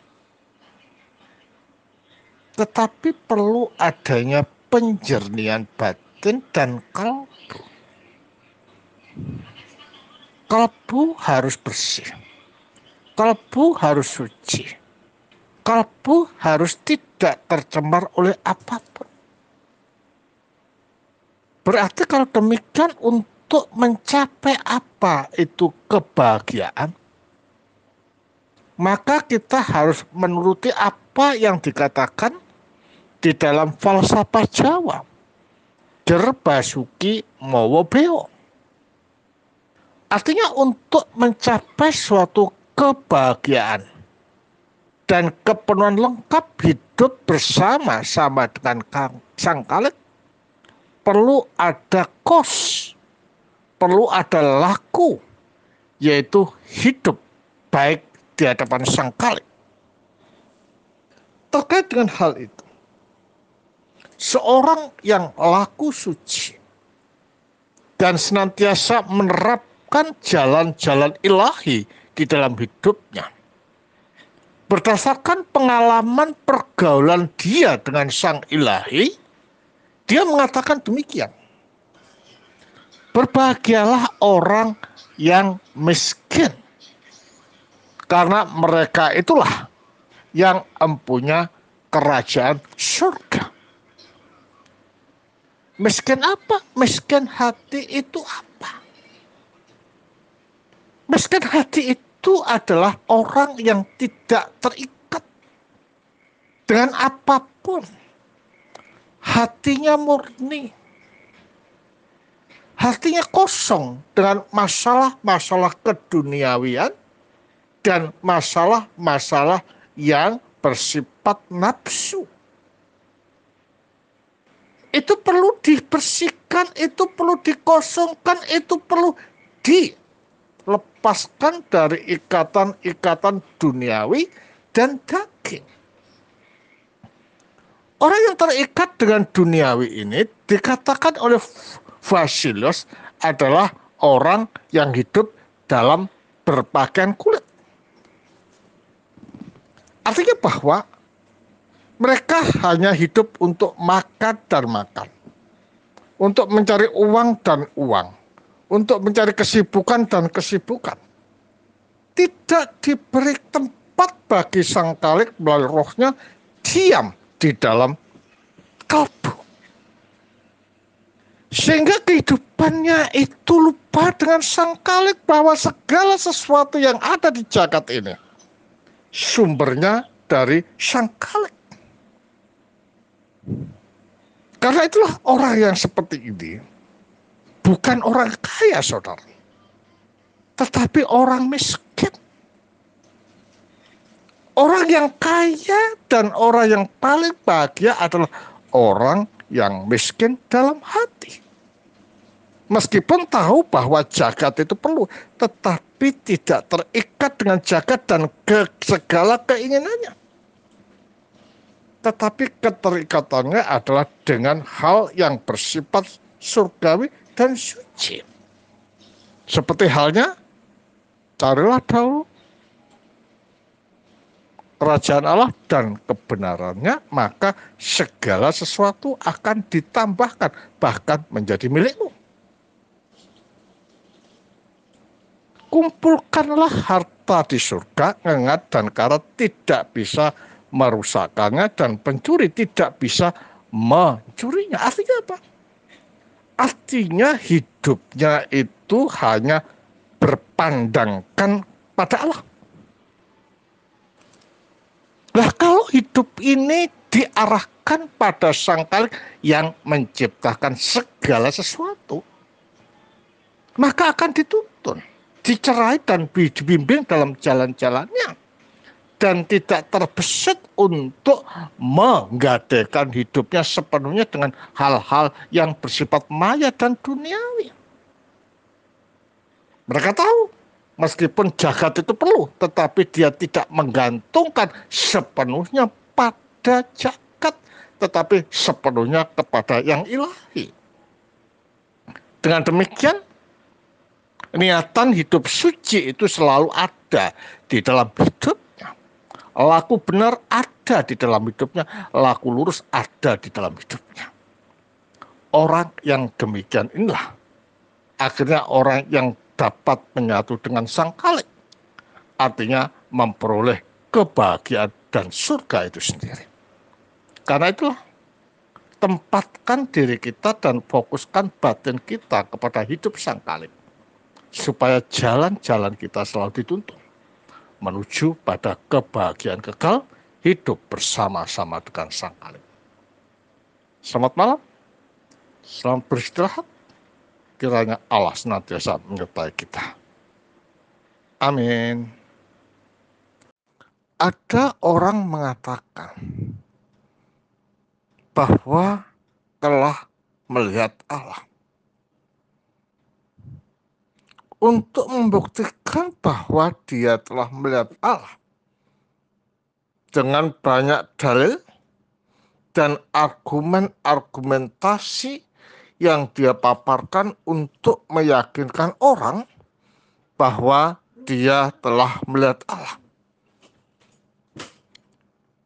Tetapi perlu adanya penjernihan batin dan kalbu. Kalbu harus bersih. Kalbu harus suci. Kalbu harus tidak tercemar oleh apa pun. Berarti kalau demikian untuk mencapai apa itu kebahagiaan, maka kita harus menuruti apa yang dikatakan di dalam falsafah Jawa. Derbasuki Mowo Beo. Artinya untuk mencapai suatu kebahagiaan dan kepenuhan lengkap hidup bersama-sama dengan sang kalik perlu ada kos, perlu ada laku, yaitu hidup baik di hadapan sang kalik. Terkait dengan hal itu, seorang yang laku suci dan senantiasa menerap menemukan jalan-jalan ilahi di dalam hidupnya. Berdasarkan pengalaman pergaulan dia dengan sang ilahi, dia mengatakan demikian. Berbahagialah orang yang miskin. Karena mereka itulah yang empunya kerajaan surga. Miskin apa? Miskin hati itu apa? Miskin hati itu adalah orang yang tidak terikat dengan apa pun. Hatinya murni. Hatinya kosong dengan masalah-masalah keduniawian dan masalah-masalah yang bersifat nafsu. Itu perlu dibersihkan, itu perlu dikosongkan, itu perlu di lepaskan dari ikatan-ikatan duniawi dan daging. Orang yang terikat dengan duniawi ini dikatakan oleh Vasilos adalah orang yang hidup dalam berpakaian kulit. Artinya bahwa mereka hanya hidup untuk makan dan makan. Untuk mencari uang dan uang untuk mencari kesibukan dan kesibukan. Tidak diberi tempat bagi sang kalik melalui rohnya diam di dalam kalbu. Sehingga kehidupannya itu lupa dengan sang kalik bahwa segala sesuatu yang ada di jagat ini sumbernya dari sang kalik. Karena itulah orang yang seperti ini bukan orang kaya, saudara, tetapi orang miskin. Orang yang kaya dan orang yang paling bahagia adalah orang yang miskin dalam hati. Meskipun tahu bahwa jagat itu perlu, tetapi tidak terikat dengan jagat dan ke segala keinginannya. Tetapi keterikatannya adalah dengan hal yang bersifat surgawi dan suci. Seperti halnya, carilah dahulu kerajaan Allah dan kebenarannya, maka segala sesuatu akan ditambahkan, bahkan menjadi milikmu. Kumpulkanlah harta di surga, ngengat dan karat tidak bisa merusakkannya dan pencuri tidak bisa mencurinya. Artinya apa? Artinya hidupnya itu hanya berpandangkan pada Allah. Nah kalau hidup ini diarahkan pada sang kalik yang menciptakan segala sesuatu, maka akan dituntun, dicerai dan dibimbing dalam jalan-jalannya dan tidak terbesit untuk menggadaikan hidupnya sepenuhnya dengan hal-hal yang bersifat maya dan duniawi. Mereka tahu Meskipun jagat itu perlu, tetapi dia tidak menggantungkan sepenuhnya pada jagat, tetapi sepenuhnya kepada yang ilahi. Dengan demikian, niatan hidup suci itu selalu ada di dalam hidupnya. Laku benar ada di dalam hidupnya, laku lurus ada di dalam hidupnya. Orang yang demikian inilah akhirnya orang yang dapat menyatu dengan sang kalik. Artinya memperoleh kebahagiaan dan surga itu sendiri. Karena itulah tempatkan diri kita dan fokuskan batin kita kepada hidup sang kalik. Supaya jalan-jalan kita selalu dituntun menuju pada kebahagiaan kekal hidup bersama-sama dengan sang kalik. Selamat malam. Selamat beristirahat kiranya Allah senantiasa menyertai kita. Amin. Ada orang mengatakan bahwa telah melihat Allah. Untuk membuktikan bahwa dia telah melihat Allah dengan banyak dalil dan argumen-argumentasi yang dia paparkan untuk meyakinkan orang bahwa dia telah melihat Allah.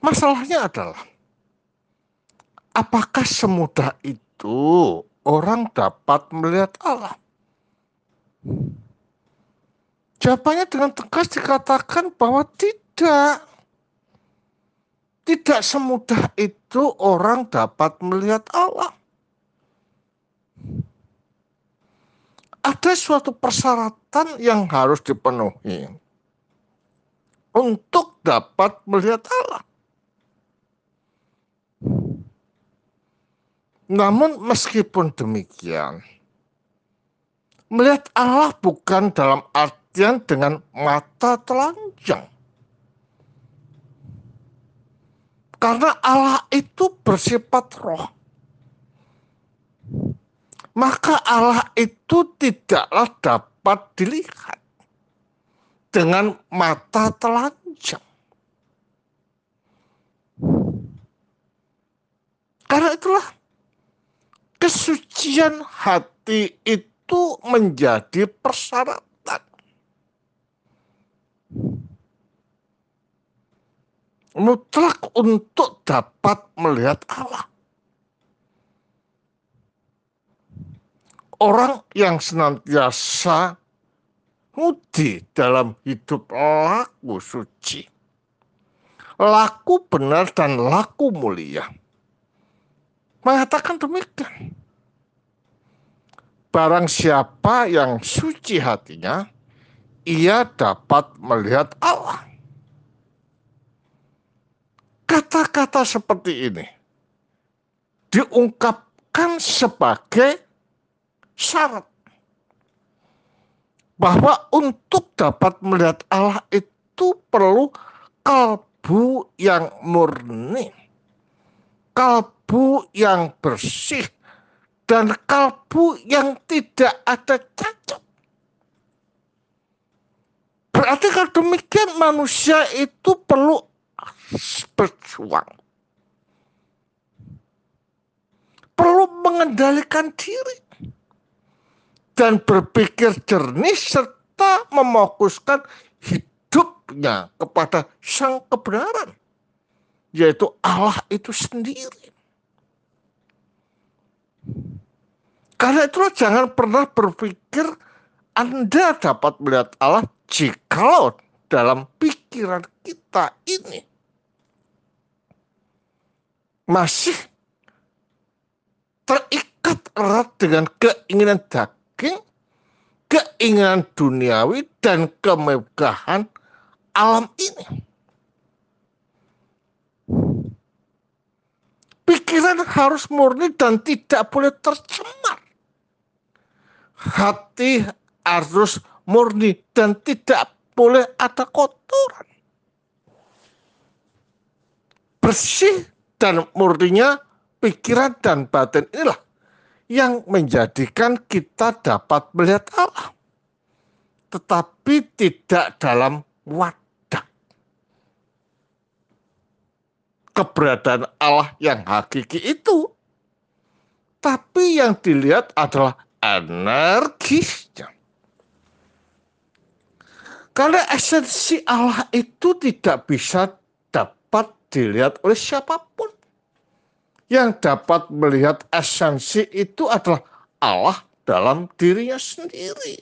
Masalahnya adalah, apakah semudah itu orang dapat melihat Allah? Jawabannya dengan tegas dikatakan bahwa tidak. Tidak semudah itu orang dapat melihat Allah. Ada suatu persyaratan yang harus dipenuhi untuk dapat melihat Allah. Namun meskipun demikian, melihat Allah bukan dalam artian dengan mata telanjang. Karena Allah itu bersifat roh maka Allah itu tidaklah dapat dilihat dengan mata telanjang. Karena itulah kesucian hati itu menjadi persyaratan. Mutlak untuk dapat melihat Allah. Orang yang senantiasa ngudi dalam hidup laku suci, laku benar dan laku mulia. Mengatakan demikian. Barang siapa yang suci hatinya, ia dapat melihat Allah. Kata-kata seperti ini diungkapkan sebagai syarat bahwa untuk dapat melihat Allah itu perlu kalbu yang murni, kalbu yang bersih, dan kalbu yang tidak ada cacat. Berarti kalau demikian manusia itu perlu berjuang. Perlu mengendalikan diri dan berpikir jernih serta memokuskan hidupnya kepada sang kebenaran yaitu Allah itu sendiri. Karena itulah jangan pernah berpikir Anda dapat melihat Allah jika dalam pikiran kita ini masih terikat erat dengan keinginan daging daging, keinginan duniawi, dan kemegahan alam ini. Pikiran harus murni dan tidak boleh tercemar. Hati harus murni dan tidak boleh ada kotoran. Bersih dan murninya pikiran dan batin inilah yang menjadikan kita dapat melihat Allah. tetapi tidak dalam wadah. Keberadaan Allah yang hakiki itu. Tapi yang dilihat adalah energisnya. Karena esensi Allah itu tidak bisa dapat dilihat oleh siapa pun. Yang dapat melihat esensi itu adalah Allah dalam dirinya sendiri.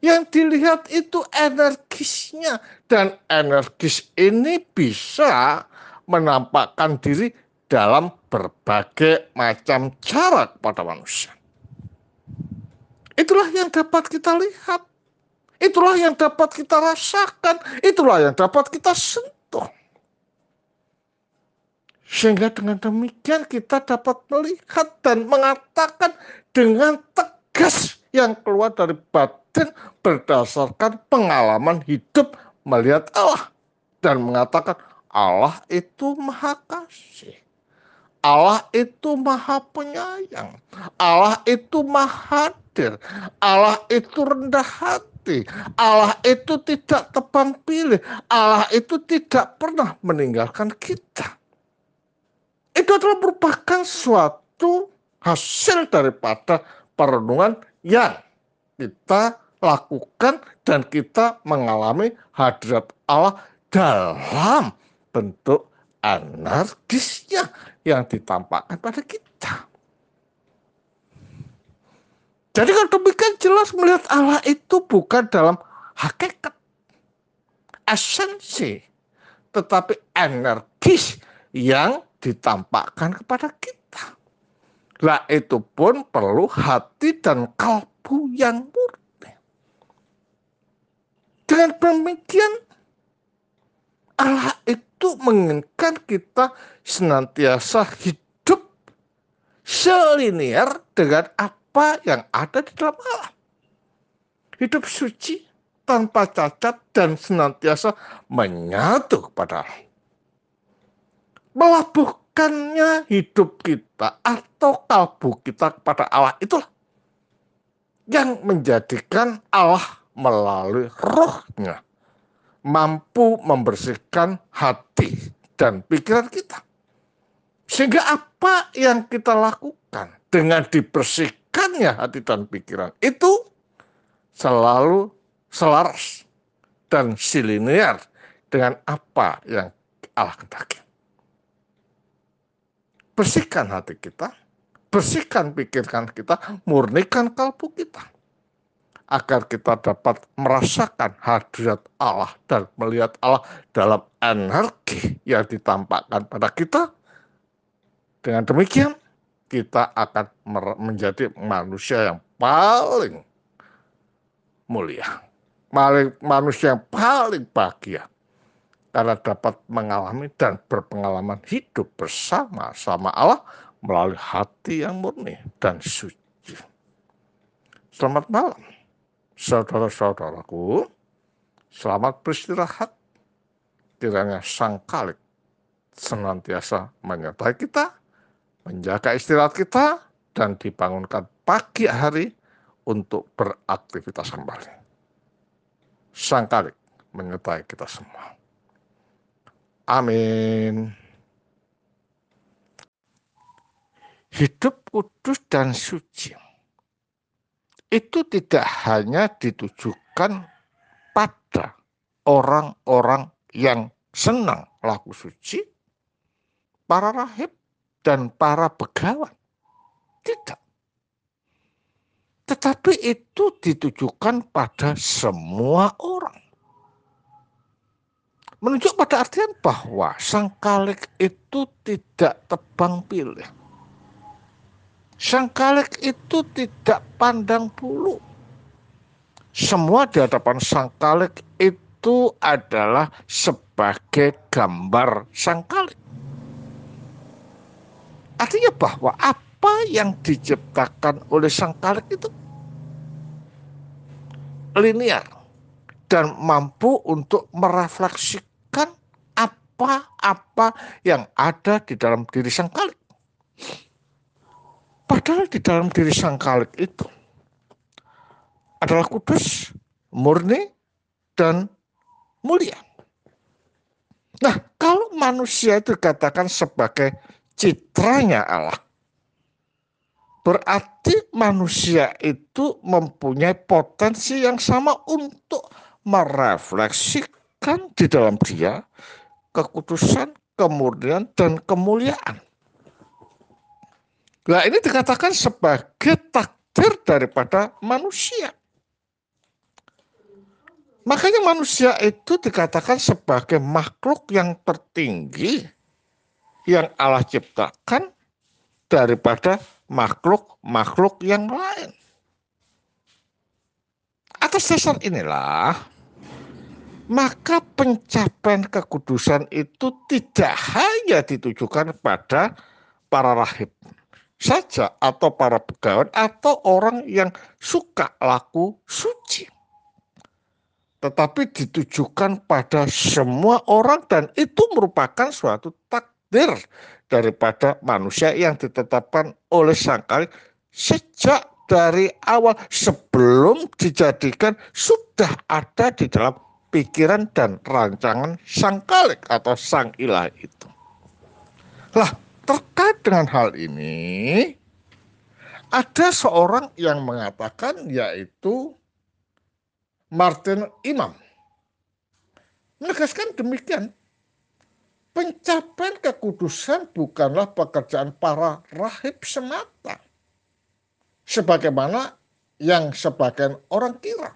Yang dilihat itu energisnya dan energis ini bisa menampakkan diri dalam berbagai macam cara kepada manusia. Itulah yang dapat kita lihat Itulah yang dapat kita rasakan, itulah yang dapat kita sentuh. Sehingga dengan demikian kita dapat melihat dan mengatakan dengan tegas yang keluar dari batin berdasarkan pengalaman hidup melihat Allah dan mengatakan Allah itu maha kasih. Allah itu maha penyayang. Allah itu maha hadir. Allah itu rendah hati. Allah itu tidak tebang pilih. Allah itu tidak pernah meninggalkan kita. Itu adalah merupakan suatu hasil daripada perenungan yang kita lakukan dan kita mengalami hadirat Allah dalam bentuk anarkisnya yang ditampakkan pada kita. Jadi kalau demikian jelas melihat Allah itu bukan dalam hakikat esensi, tetapi energis yang ditampakkan kepada kita. Lah itu pun perlu hati dan kalbu yang murni. Dengan demikian Allah itu menginginkan kita senantiasa hidup selinier dengan apa yang ada di dalam Allah. Hidup suci tanpa cacat dan senantiasa menyatu kepada Allah. Melabuhkannya hidup kita atau kalbu kita kepada Allah itulah yang menjadikan Allah melalui rohnya mampu membersihkan hati dan pikiran kita. Sehingga apa yang kita lakukan dengan dibersihkan menekannya hati dan pikiran itu selalu selaras dan silinear dengan apa yang Allah kehendaki. Bersihkan hati kita, bersihkan pikiran kita, murnikan kalbu kita. Agar kita dapat merasakan hadirat Allah dan melihat Allah dalam energi yang ditampakkan pada kita. Dengan demikian, kita akan menjadi manusia yang paling mulia. Manusia yang paling bahagia. Karena dapat mengalami dan berpengalaman hidup bersama sama Allah melalui hati yang murni dan suci. Selamat malam, saudara-saudaraku. Selamat beristirahat. Kiranya sang kalik senantiasa menyertai kita menjaga istirahat kita, dan dibangunkan pagi hari untuk beraktivitas kembali. Sang Kalik menyertai kita semua. Amin. Hidup kudus dan suci itu tidak hanya ditujukan pada orang-orang yang senang laku suci, para rahib, dan para begawan. Tidak. Tetapi itu ditujukan pada semua orang. Menunjuk pada artian bahwa sang kalik itu tidak tebang pilih. Sang kalik itu tidak pandang bulu. Semua di hadapan sang kalik itu adalah sebagai gambar sang kalik. Artinya bahwa apa yang diciptakan oleh sang kalik itu linear dan mampu untuk merefleksikan apa-apa yang ada di dalam diri sang kalik. Padahal di dalam diri sang kalik itu adalah kudus murni, dan mulia. Nah, kalau manusia itu dikatakan sebagai citranya Allah, berarti manusia itu mempunyai potensi yang sama untuk merefleksikan di dalam dia kekudusan, kemurnian, dan kemuliaan. Nah ini dikatakan sebagai takdir daripada manusia. Makanya manusia itu dikatakan sebagai makhluk yang tertinggi yang Allah ciptakan daripada makhluk-makhluk yang lain. Atas dasar inilah, maka pencapaian kekudusan itu tidak hanya ditujukan pada para rahib saja atau para pegawai atau orang yang suka laku suci. Tetapi ditujukan pada semua orang dan itu merupakan suatu takdir daripada manusia yang ditetapkan oleh sang kali sejak dari awal sebelum dijadikan sudah ada di dalam pikiran dan rancangan sang kalik atau sang ilah itu. Lah, terkait dengan hal ini ada seorang yang mengatakan yaitu Martin Imam menegaskan demikian. Pencapaian kekudusan bukanlah pekerjaan para rahib semata. Sebagaimana yang sebagian orang kira.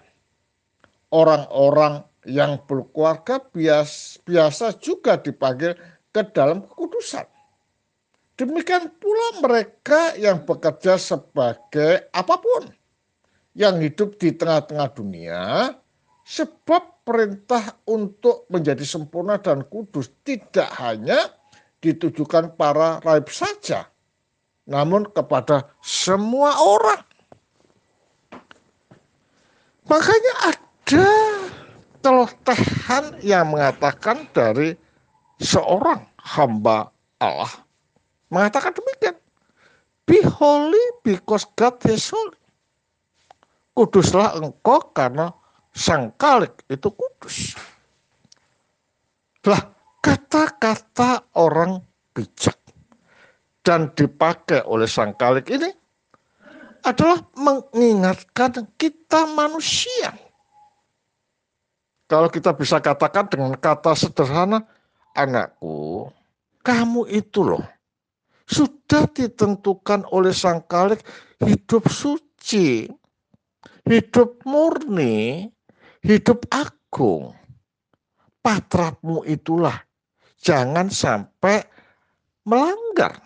Orang-orang yang berkeluarga bias, biasa juga dipanggil ke dalam kekudusan. Demikian pula mereka yang bekerja sebagai apa pun yang hidup di tengah-tengah dunia, sebab perintah untuk menjadi sempurna dan kudus tidak hanya ditujukan para raib saja, namun kepada semua orang. Makanya ada celotehan yang mengatakan dari seorang hamba Allah mengatakan demikian. Be holy because God is holy kuduslah engkau karena sang kalik itu kudus. Lah kata-kata orang bijak dan dipakai oleh sang kalik ini adalah mengingatkan kita manusia. Kalau kita bisa katakan dengan kata sederhana, anakku, kamu itu loh, sudah ditentukan oleh sang kalik hidup suci hidup murni, hidup agung. Patrapmu itulah jangan sampai melanggar.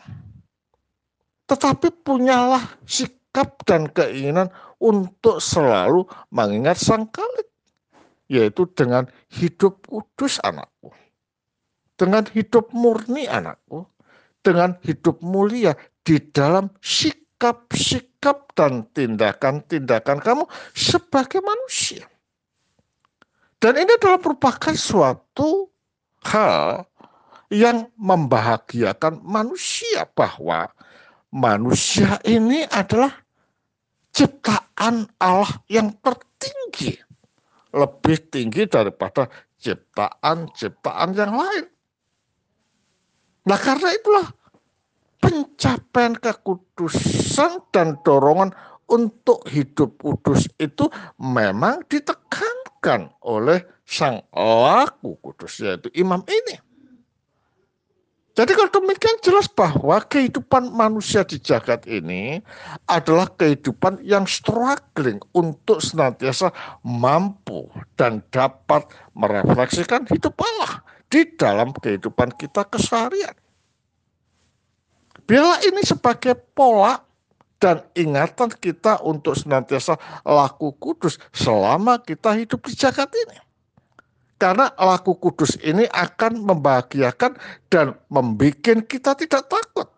Tetapi punyalah sikap dan keinginan untuk selalu mengingat sang kalik. Yaitu dengan hidup kudus anakku. Dengan hidup murni anakku. Dengan hidup mulia di dalam sikap sikap-sikap dan tindakan-tindakan kamu sebagai manusia. Dan ini adalah merupakan suatu hal yang membahagiakan manusia bahwa manusia ini adalah ciptaan Allah yang tertinggi. Lebih tinggi daripada ciptaan-ciptaan yang lain. Nah karena itulah pencapaian kekudusan dan dorongan untuk hidup kudus itu memang ditekankan oleh sang laku kudus yaitu imam ini. Jadi kalau demikian jelas bahwa kehidupan manusia di jagat ini adalah kehidupan yang struggling untuk senantiasa mampu dan dapat merefleksikan hidup Allah di dalam kehidupan kita keseharian. Biarlah ini sebagai pola dan ingatan kita untuk senantiasa laku kudus selama kita hidup di jagat ini. Karena laku kudus ini akan membahagiakan dan membuat kita tidak takut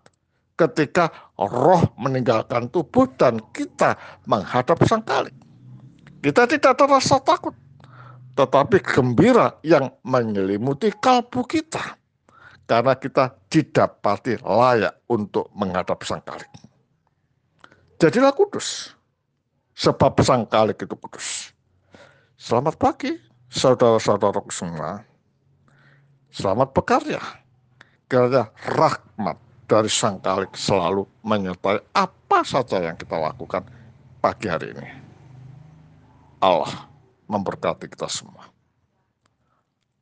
ketika roh meninggalkan tubuh dan kita menghadap sang kali. Kita tidak terasa takut, tetapi gembira yang menyelimuti kalbu kita karena kita didapati layak untuk menghadap sang kalik. Jadilah kudus, sebab sang kalik itu kudus. Selamat pagi, saudara-saudaraku semua. Selamat bekerja. Kiranya rahmat dari Sang Kalik selalu menyertai apa saja yang kita lakukan pagi hari ini. Allah memberkati kita semua.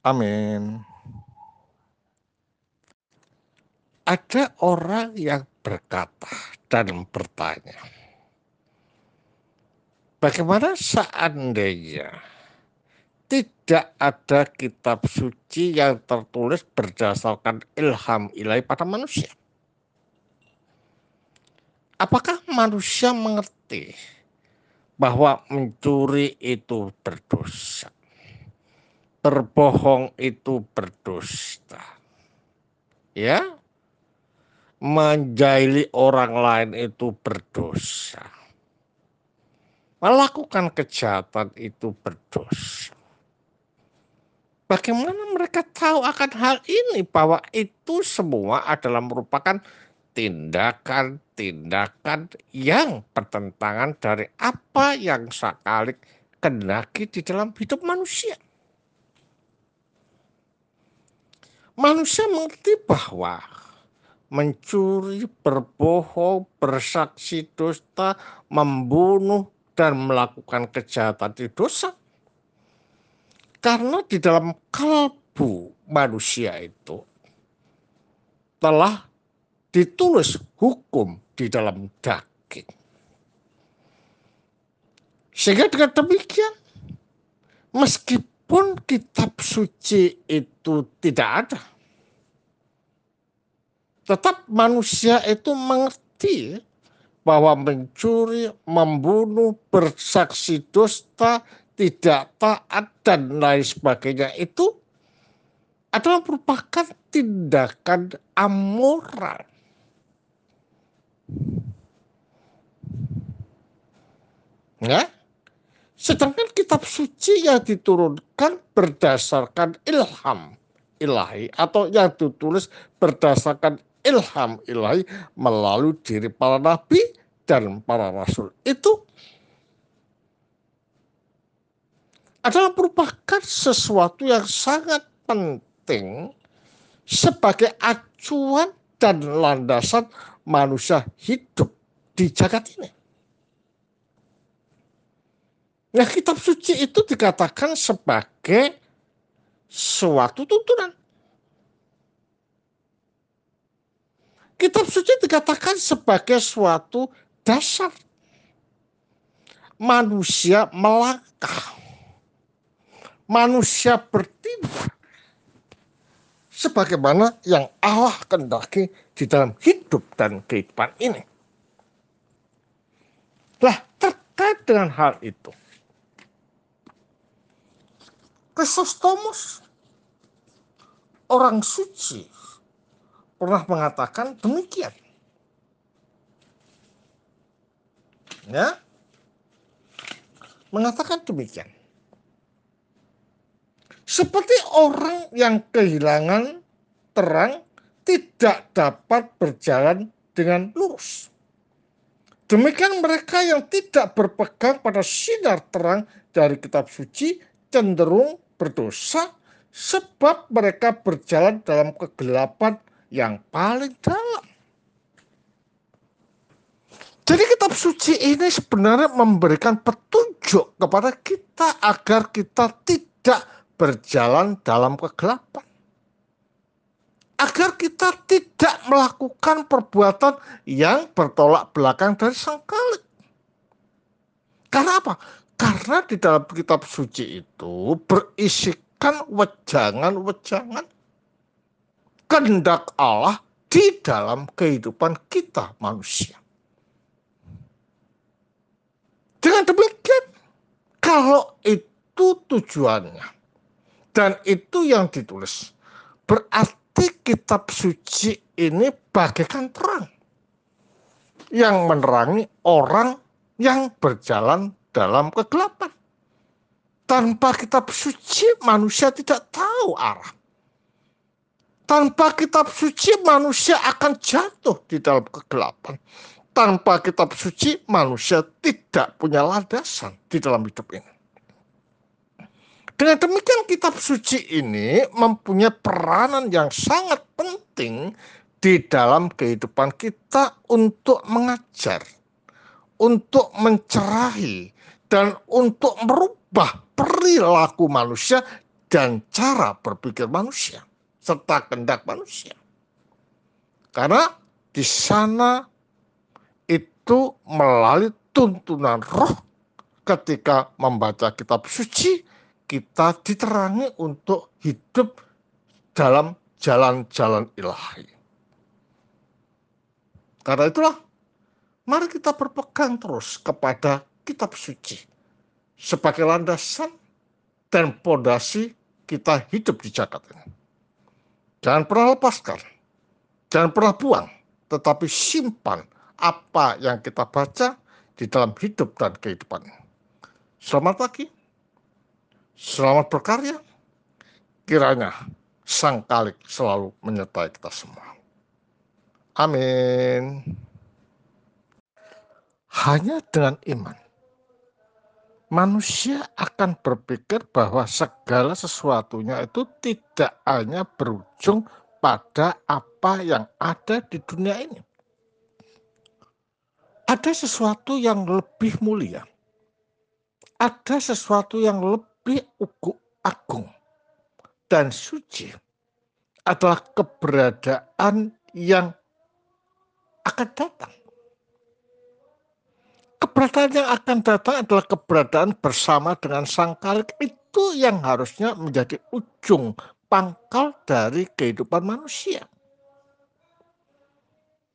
Amin. Ada orang yang berkata dan bertanya, bagaimana seandainya tidak ada kitab suci yang tertulis berdasarkan ilham ilahi pada manusia. Apakah manusia mengerti bahwa mencuri itu berdosa? Berbohong itu berdosa. Ya? Menjaili orang lain itu berdosa. Melakukan kejahatan itu berdosa Bagaimana mereka tahu akan hal ini bahwa itu semua adalah merupakan tindakan-tindakan yang bertentangan dari apa yang sakalik kendaki di dalam hidup manusia. Manusia mengerti bahwa mencuri, berbohong, bersaksi dusta, membunuh, dan melakukan kejahatan itu dosa. Karena di dalam kalbu manusia itu telah ditulis hukum di dalam daging. Sehingga dengan demikian, meskipun kitab suci itu tidak ada, tetap manusia itu mengerti bahwa mencuri, membunuh, bersaksi dusta, tidak taat dan lain sebagainya itu adalah merupakan tindakan amoral. Ya? Sedangkan kitab suci yang diturunkan berdasarkan ilham ilahi atau yang ditulis berdasarkan ilham ilahi melalui diri para nabi dan para rasul itu adalah merupakan sesuatu yang sangat penting sebagai acuan dan landasan manusia hidup di jagat ini. Nah, kitab suci itu dikatakan sebagai suatu tuntunan. Kitab suci dikatakan sebagai suatu dasar manusia melangkah manusia bertindak sebagaimana yang Allah kendaki di dalam hidup dan kehidupan ini. Nah, terkait dengan hal itu, Thomas orang suci, pernah mengatakan demikian. Ya, mengatakan demikian. Seperti orang yang kehilangan terang tidak dapat berjalan dengan lurus. Demikian mereka yang tidak berpegang pada sinar terang dari kitab suci cenderung berdosa sebab mereka berjalan dalam kegelapan yang paling dalam. Jadi kitab suci ini sebenarnya memberikan petunjuk kepada kita agar kita tidak berjalan dalam kegelapan. Agar kita tidak melakukan perbuatan yang bertolak belakang dari sang kalik. Karena apa? Karena di dalam kitab suci itu berisikan wejangan-wejangan kehendak Allah di dalam kehidupan kita manusia. Dengan demikian, kalau itu tujuannya, dan itu yang ditulis. Berarti kitab suci ini bagaikan terang yang menerangi orang yang berjalan dalam kegelapan. Tanpa kitab suci manusia tidak tahu arah. Tanpa kitab suci manusia akan jatuh di dalam kegelapan. Tanpa kitab suci manusia tidak punya landasan di dalam hidup ini. Dengan demikian kitab suci ini mempunyai peranan yang sangat penting di dalam kehidupan kita untuk mengajar, untuk mencerahi, dan untuk merubah perilaku manusia dan cara berpikir manusia serta kehendak manusia. Karena di sana itu melalui tuntunan roh ketika membaca kitab suci kita diterangi untuk hidup dalam jalan-jalan ilahi. Karena itulah, mari kita berpegang terus kepada kitab suci sebagai landasan dan pondasi kita hidup di jagat ini. Jangan pernah lepaskan, jangan pernah buang, tetapi simpan apa yang kita baca di dalam hidup dan kehidupan. Selamat pagi. Selamat berkarya. Kiranya Sang Kalik selalu menyertai kita semua. Amin. Hanya dengan iman, manusia akan berpikir bahwa segala sesuatunya itu tidak hanya berujung pada apa yang ada di dunia ini. Ada sesuatu yang lebih mulia. Ada sesuatu yang lebih lebih agung dan suci adalah keberadaan yang akan datang. Keberadaan yang akan datang adalah keberadaan bersama dengan Sang Kalik itu yang harusnya menjadi ujung pangkal dari kehidupan manusia.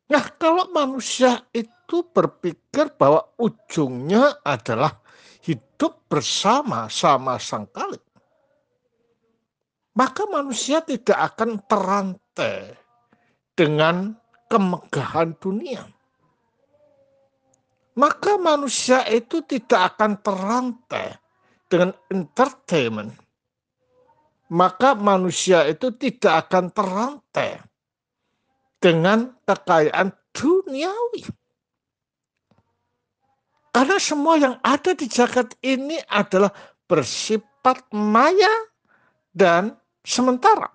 Nah, kalau manusia itu berpikir bahwa ujungnya adalah hidup bersama sama sang kalik, maka manusia tidak akan terantai dengan kemegahan dunia. Maka manusia itu tidak akan terantai dengan entertainment. Maka manusia itu tidak akan terantai dengan kekayaan duniawi. Karena semua yang ada di jagat ini adalah bersifat maya dan sementara.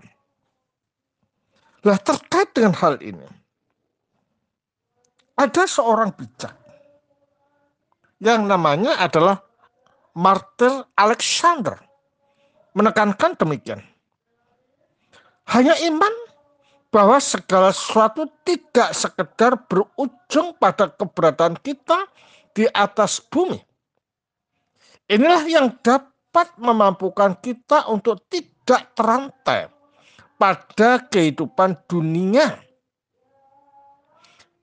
Lah terkait dengan hal ini, ada seorang bijak yang namanya adalah Martyr Alexander menekankan demikian. Hanya iman bahwa segala sesuatu tidak sekedar berujung pada keberadaan kita di atas bumi. Inilah yang dapat memampukan kita untuk tidak terantai pada kehidupan dunia.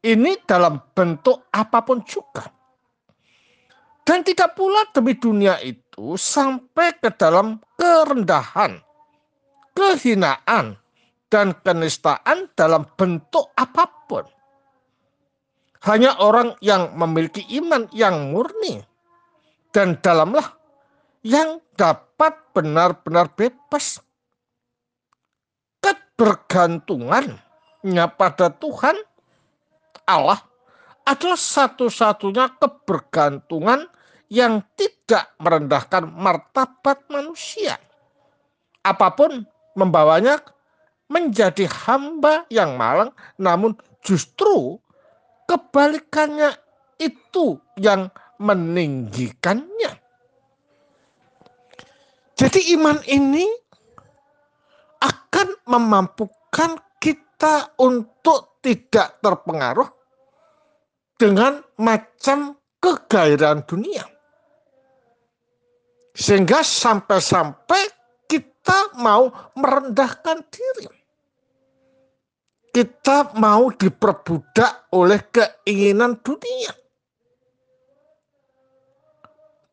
Ini dalam bentuk apa pun juga. Dan tidak pula demi dunia itu sampai ke dalam kerendahan, kehinaan, dan kenistaan dalam bentuk apa pun. Hanya orang yang memiliki iman yang murni dan dalamlah yang dapat benar-benar bebas. Kebergantungannya pada Tuhan Allah adalah satu-satunya kebergantungan yang tidak merendahkan martabat manusia. Apa pun membawanya menjadi hamba yang malang, namun justru Kebalikannya itu yang meninggikannya. Jadi iman ini akan memampukan kita untuk tidak terpengaruh dengan macam kegairahan dunia. Sehingga sampai-sampai kita mau merendahkan diri kita mau diperbudak oleh keinginan dunia.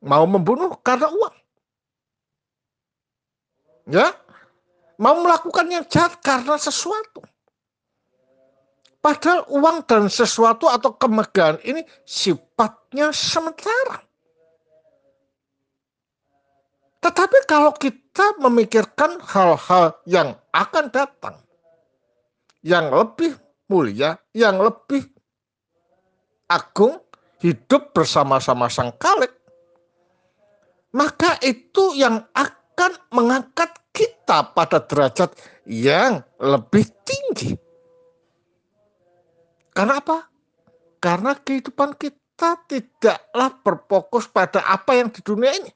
Mau membunuh karena uang. Ya, mau melakukan yang jahat karena sesuatu. Padahal uang dan sesuatu atau kemegahan ini sifatnya sementara. Tetapi kalau kita memikirkan hal-hal yang akan datang, yang lebih mulia, yang lebih agung, hidup bersama-sama sang kalik, maka itu yang akan mengangkat kita pada derajat yang lebih tinggi. Karena apa? Karena kehidupan kita tidaklah berfokus pada apa yang di dunia ini.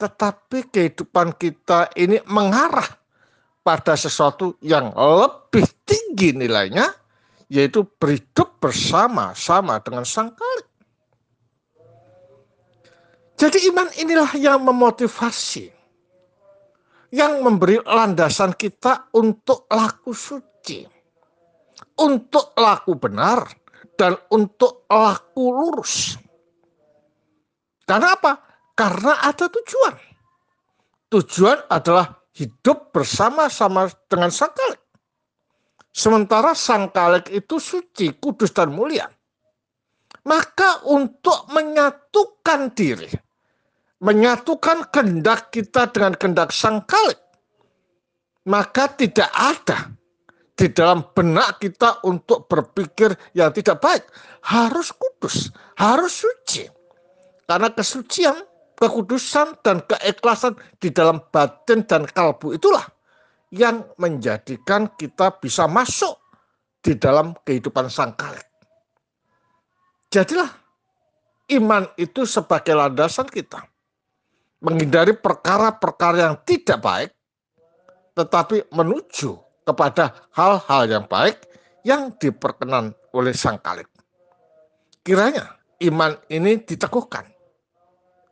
Tetapi kehidupan kita ini mengarah pada sesuatu yang lebih tinggi nilainya, yaitu berhidup bersama-sama dengan Sang Kalik. Jadi iman inilah yang memotivasi, yang memberi landasan kita untuk laku suci, untuk laku benar, dan untuk laku lurus. Karena apa? Karena ada tujuan. Tujuan adalah hidup bersama-sama dengan Sang Kalik. Sementara Sang Kalik itu suci, kudus, dan mulia. Maka untuk menyatukan diri, menyatukan kehendak kita dengan kehendak sang kalik, maka tidak ada di dalam benak kita untuk berpikir yang tidak baik. Harus kudus, harus suci. Karena kesucian, kekudusan, dan keikhlasan di dalam batin dan kalbu itulah yang menjadikan kita bisa masuk di dalam kehidupan sang kalik. Jadilah iman itu sebagai landasan kita menghindari perkara-perkara yang tidak baik, tetapi menuju kepada hal-hal yang baik yang diperkenan oleh Sang Kalik. Kiranya iman ini diteguhkan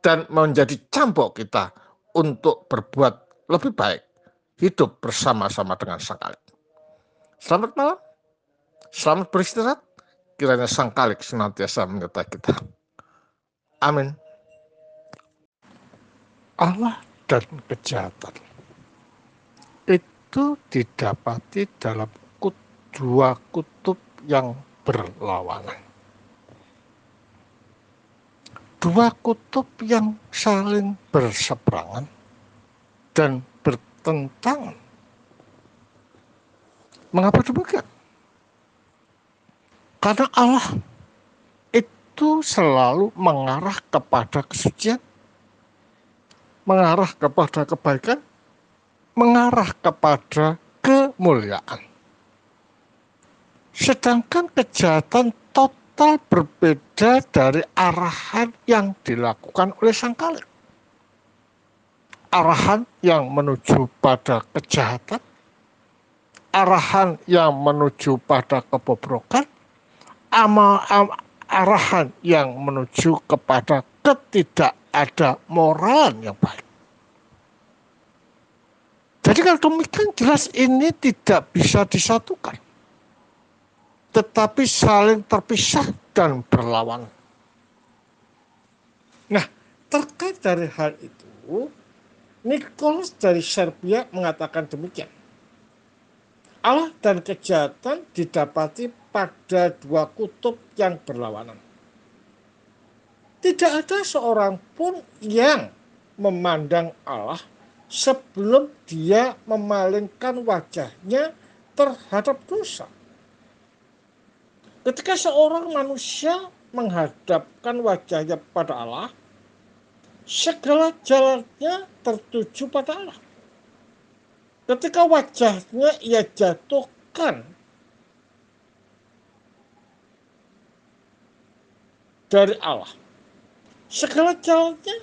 dan menjadi cambuk kita untuk berbuat lebih baik, hidup bersama-sama dengan Sang Kalik. Selamat malam, selamat beristirahat, kiranya Sang Kalik senantiasa menyertai kita. Amin. Allah dan kejahatan itu didapati dalam dua kutub yang berlawanan. Dua kutub yang saling berseberangan dan bertentangan. Mengapa demikian? Karena Allah itu selalu mengarah kepada kesucian mengarah kepada kebaikan, mengarah kepada kemuliaan. Sedangkan kejahatan total berbeda dari arahan yang dilakukan oleh sang kalik. Arahan yang menuju pada kejahatan, arahan yang menuju pada kebobrokan, ama, am, arahan yang menuju kepada ketidak ada moral yang baik. Jadi kalau demikian jelas ini tidak bisa disatukan. Tetapi saling terpisah dan berlawan. Nah, terkait dari hal itu, Nicholas dari Serbia mengatakan demikian. Allah dan kejahatan didapati pada dua kutub yang berlawanan tidak ada seorang pun yang memandang Allah sebelum dia memalingkan wajahnya terhadap dosa. Ketika seorang manusia menghadapkan wajahnya pada Allah, segala jalannya tertuju pada Allah. Ketika wajahnya ia jatuhkan dari Allah, segala jalannya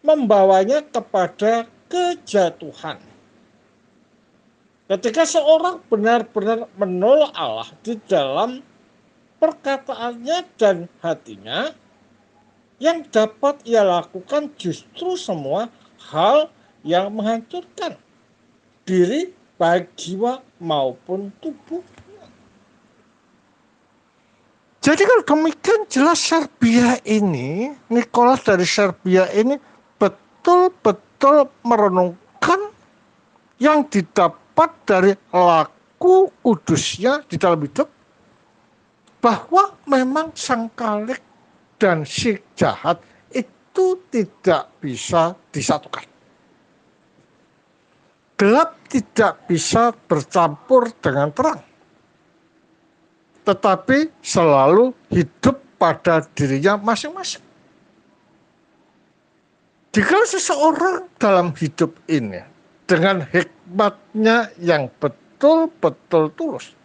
membawanya kepada kejatuhan. Ketika seorang benar-benar menolak Allah di dalam perkataannya dan hatinya, yang dapat ia lakukan justru semua hal yang menghancurkan diri baik jiwa maupun tubuh. Jadi kalau demikian jelas Serbia ini, Nicholas dari Serbia ini betul-betul merenungkan yang didapat dari laku kudusnya di dalam hidup bahwa memang sang kalik dan si jahat itu tidak bisa disatukan. Gelap tidak bisa bercampur dengan terang tetapi selalu hidup pada dirinya masing-masing. Jika seseorang dalam hidup ini dengan hikmatnya yang betul-betul tulus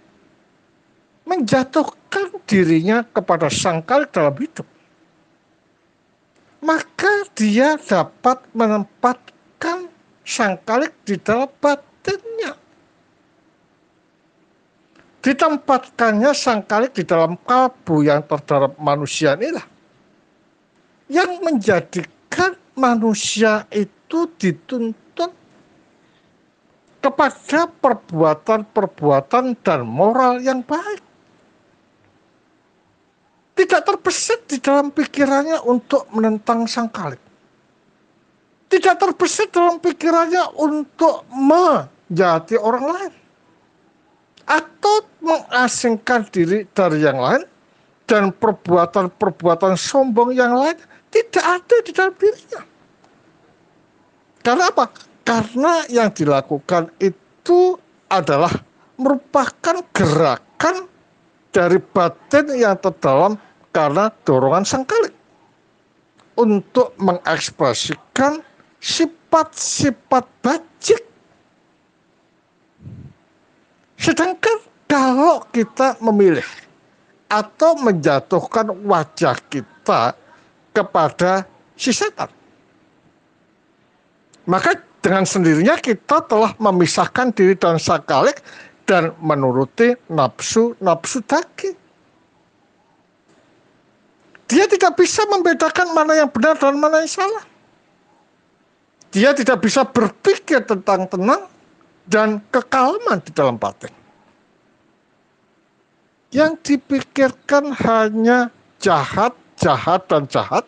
menjatuhkan dirinya kepada sang kalik dalam hidup, maka dia dapat menempatkan sang kalik di dalam batinnya. Ditempatkannya sang kalik di dalam kalbu yang terdalam manusia inilah. Yang menjadikan manusia itu dituntut kepada perbuatan-perbuatan dan moral yang baik tidak terbesit di dalam pikirannya untuk menentang sang kalik. Tidak terbesit dalam pikirannya untuk menjati orang lain. Atau mengasingkan diri dari yang lain dan perbuatan-perbuatan sombong yang lain tidak ada di dalam dirinya. Karena apa? Karena yang dilakukan itu adalah merupakan gerakan dari batin yang terdalam karena dorongan sang kalik untuk mengekspresikan sifat-sifat bajik. Sedangkan kalau kita memilih atau menjatuhkan wajah kita kepada si setan, maka dengan sendirinya kita telah memisahkan diri dan sang kalik dan menuruti nafsu-nafsu daging. Dia tidak bisa membedakan mana yang benar dan mana yang salah. Dia tidak bisa berpikir tentang tenang dan kekalaman di dalam batin. Yang dipikirkan hanya jahat, jahat, dan jahat,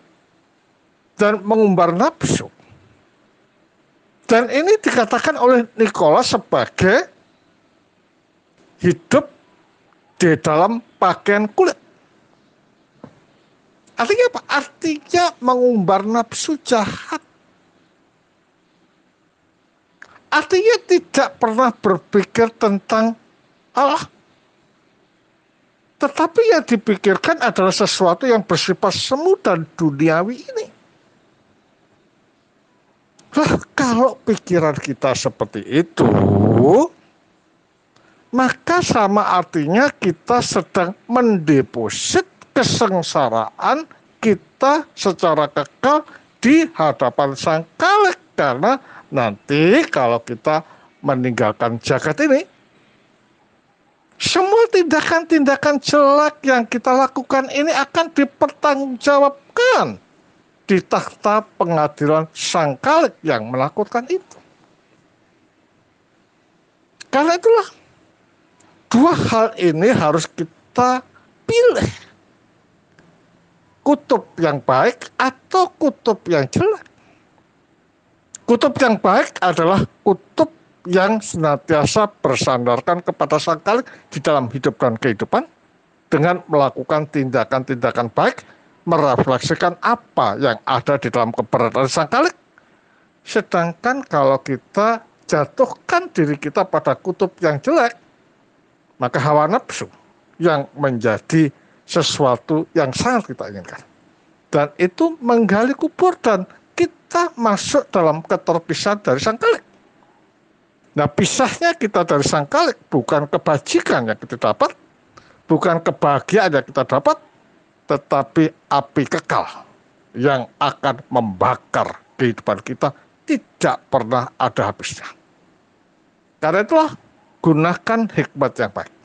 dan mengumbar nafsu. Dan ini dikatakan oleh Nikola sebagai hidup di dalam pakaian kulit. Artinya apa? Artinya mengumbar nafsu jahat. Artinya tidak pernah berpikir tentang Allah. Tetapi yang dipikirkan adalah sesuatu yang bersifat semu dan duniawi ini. Lah, kalau pikiran kita seperti itu, maka sama artinya kita sedang mendeposit kesengsaraan kita secara kekal di hadapan sang kalik karena nanti kalau kita meninggalkan jagat ini semua tindakan-tindakan jelek yang kita lakukan ini akan dipertanggungjawabkan di takhta pengadilan sang kalik yang melakukan itu. Karena itulah dua hal ini harus kita pilih. Kutub yang baik atau kutub yang jelek. Kutub yang baik adalah kutub yang senantiasa bersandarkan kepada sang di dalam hidup dan kehidupan dengan melakukan tindakan-tindakan baik merefleksikan apa yang ada di dalam keberadaan sang kalik. Sedangkan kalau kita jatuhkan diri kita pada kutub yang jelek, maka hawa nafsu yang menjadi sesuatu yang sangat kita inginkan. Dan itu menggali kubur dan kita masuk dalam keterpisahan dari sang kalik. Nah pisahnya kita dari sang kalik bukan kebajikan yang kita dapat, bukan kebahagiaan yang kita dapat, tetapi api kekal yang akan membakar kehidupan kita tidak pernah ada habisnya. Karena itulah gunakan hikmat yang baik.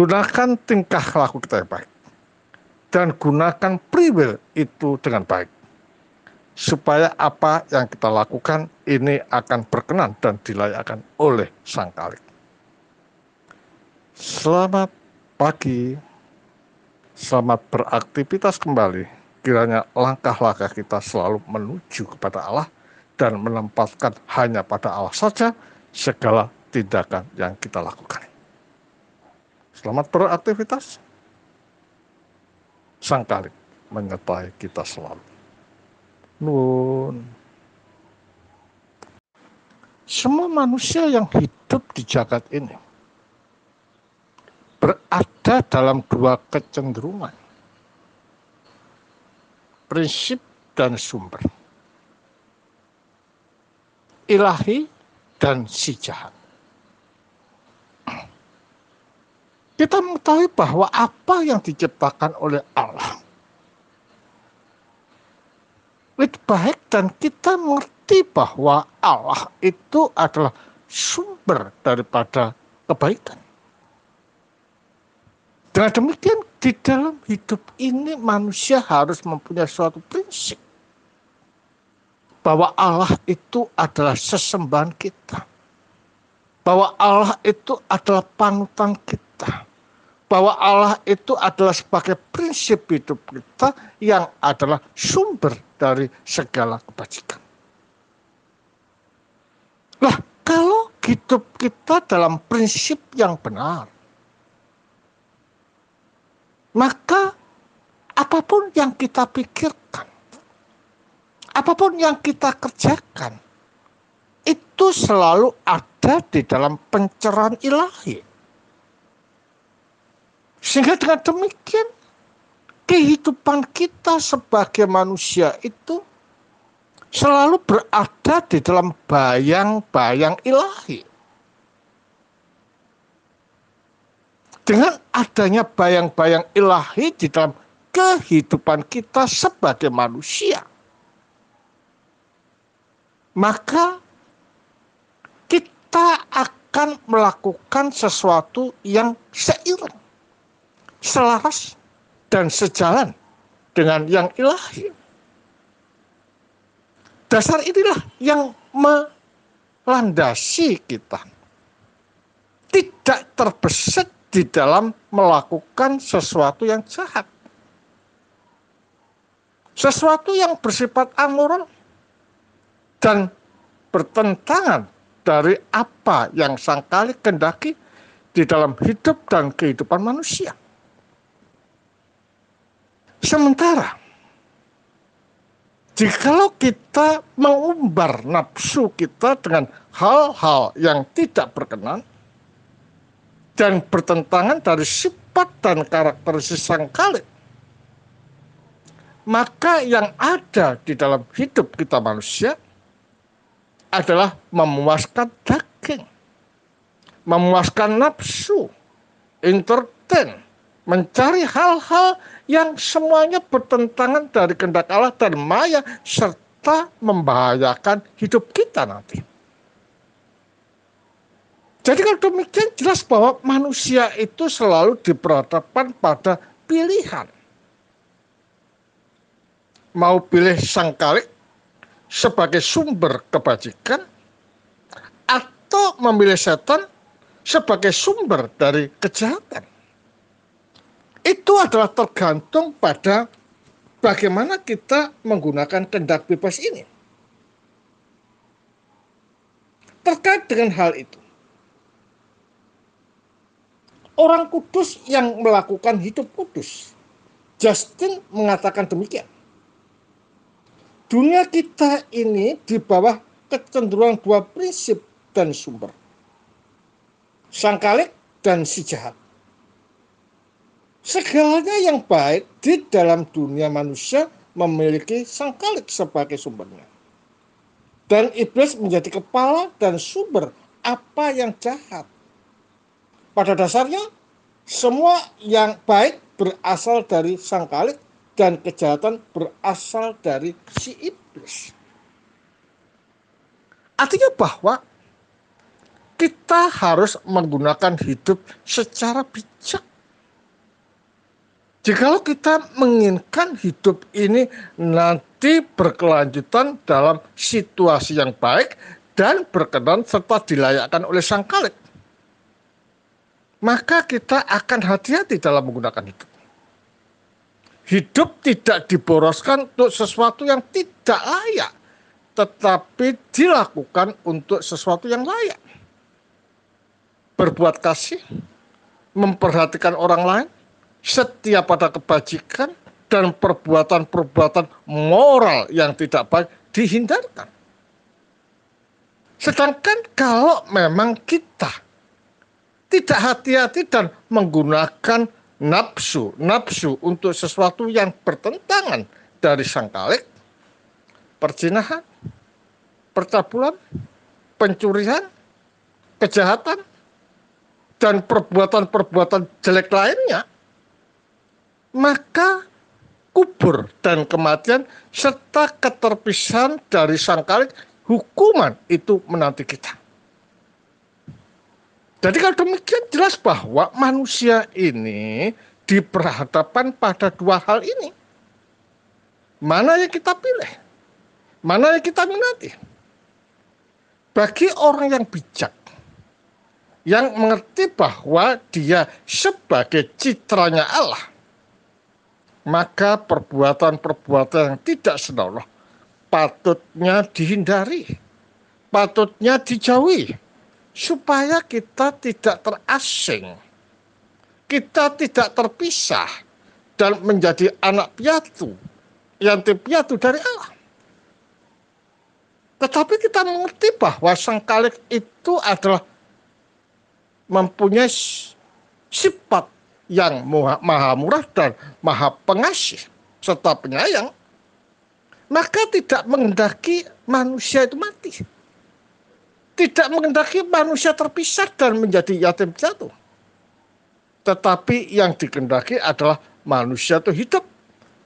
Gunakan tingkah laku kita yang baik. Dan gunakan priwil itu dengan baik. Supaya apa yang kita lakukan ini akan berkenan dan dilayakkan oleh Sang Kalik. Selamat pagi. Selamat beraktivitas kembali. Kiranya langkah-langkah kita selalu menuju kepada Allah dan menempatkan hanya pada Allah saja segala tindakan yang kita lakukan. Selamat beraktivitas. Sang Kalik menyertai kita selalu. Nun. Semua manusia yang hidup di jagat ini berada dalam dua kecenderungan. Prinsip dan sumber. ilahi dan si jahat. Kita mengetahui bahwa apa yang diciptakan oleh Allah itu baik dan kita mengerti bahwa Allah itu adalah sumber daripada kebaikan. Dengan demikian di dalam hidup ini manusia harus mempunyai suatu prinsip bahwa Allah itu adalah sesembahan kita. Bahwa Allah itu adalah panutan kita. Bahwa Allah itu adalah sebagai prinsip hidup kita yang adalah sumber dari segala kebajikan. Lah, kalau hidup kita dalam prinsip yang benar, maka apa pun yang kita pikirkan, apa pun yang kita kerjakan itu selalu ada di dalam pencerahan ilahi. Sehingga dengan demikian kehidupan kita sebagai manusia itu selalu berada di dalam bayang-bayang ilahi. Dengan adanya bayang-bayang ilahi di dalam kehidupan kita sebagai manusia, maka kita akan melakukan sesuatu yang seiring, selaras, dan sejalan dengan yang ilahi. Dasar inilah yang melandasi kita. Tidak terbesit di dalam melakukan sesuatu yang jahat. Sesuatu yang bersifat amoral dan bertentangan dari apa yang sangkali kendaki di dalam hidup dan kehidupan manusia. Sementara jikalau kita mengumbar nafsu kita dengan hal-hal yang tidak berkenan dan bertentangan dari sifat dan karakteristik sang kalik, maka yang ada di dalam hidup kita manusia adalah memuaskan daging, memuaskan nafsu, entertain, mencari hal-hal yang semuanya bertentangan dari kehendak Allah dan maya serta membahayakan hidup kita nanti. Jadi kalau demikian jelas bahwa manusia itu selalu diperhadapkan pada pilihan. Mau pilih sang kalik sebagai sumber kebajikan atau memilih setan sebagai sumber dari kejahatan. Itu adalah tergantung pada bagaimana kita menggunakan kendak bebas ini. Terkait dengan hal itu, orang kudus yang melakukan hidup kudus, Justin mengatakan demikian dunia kita ini di bawah kecenderungan dua prinsip dan sumber. Sang kalik dan si jahat. Segalanya yang baik di dalam dunia manusia memiliki sang kalik sebagai sumbernya. Dan iblis menjadi kepala dan sumber apa yang jahat. Pada dasarnya, semua yang baik berasal dari sang kalik dan kejahatan berasal dari si iblis. Artinya bahwa kita harus menggunakan hidup secara bijak. Jikalau kita menginginkan hidup ini nanti berkelanjutan dalam situasi yang baik dan berkenan serta dilayakkan oleh sang kalik, maka kita akan hati-hati dalam menggunakan hidup. Hidup tidak diboroskan untuk sesuatu yang tidak layak, tetapi dilakukan untuk sesuatu yang layak. Berbuat kasih, memperhatikan orang lain, setia pada kebajikan, dan perbuatan-perbuatan moral yang tidak baik dihindarkan. Sedangkan kalau memang kita tidak hati-hati dan menggunakan nafsu, nafsu untuk sesuatu yang bertentangan dari sang kalik, perjinahan, percabulan, pencurian, kejahatan, dan perbuatan-perbuatan jelek lainnya, maka kubur dan kematian serta keterpisahan dari sang kalik hukuman itu menanti kita. Jadi kalau demikian jelas bahwa manusia ini diperhadapkan pada dua hal ini. Mana yang kita pilih? Mana yang kita minati? Bagi orang yang bijak, yang mengerti bahwa dia sebagai citranya Allah, maka perbuatan-perbuatan yang tidak senonoh patutnya dihindari, patutnya dijauhi, supaya kita tidak terasing, kita tidak terpisah, dan menjadi anak piatu yang piatu dari Allah. Tetapi kita mengerti bahwa sang kalik itu adalah mempunyai sifat yang maha murah dan maha pengasih serta penyayang. Maka tidak mengendaki manusia itu mati. Tidak mengendaki manusia terpisah dan menjadi yatim piatu. Tetapi yang dikendaki adalah manusia itu hidup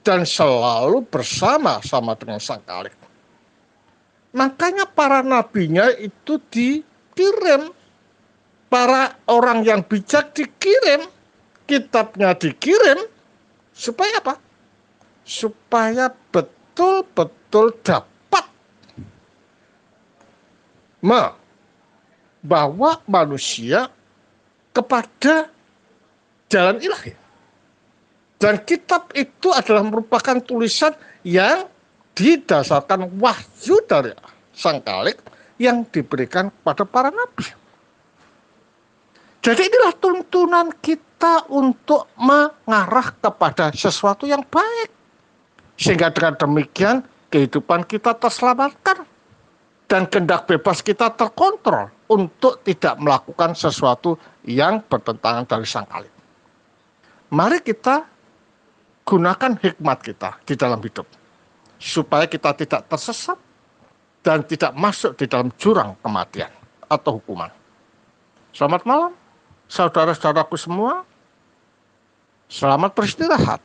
dan selalu bersama-sama dengan sang kalik. Makanya para nabinya itu dikirim. Para orang yang bijak dikirim. Kitabnya dikirim. Supaya apa? Supaya betul-betul dapat membawa manusia kepada jalan ilahi. Dan kitab itu adalah merupakan tulisan yang didasarkan wahyu dari sang kalik yang diberikan pada para nabi. Jadi inilah tuntunan kita untuk mengarah kepada sesuatu yang baik. Sehingga dengan demikian kehidupan kita terselamatkan. Dan kendak bebas kita terkontrol untuk tidak melakukan sesuatu yang bertentangan dari sang kalik. Mari kita gunakan hikmat kita di dalam hidup supaya kita tidak tersesat dan tidak masuk di dalam jurang kematian atau hukuman. Selamat malam, saudara-saudaraku semua. Selamat beristirahat.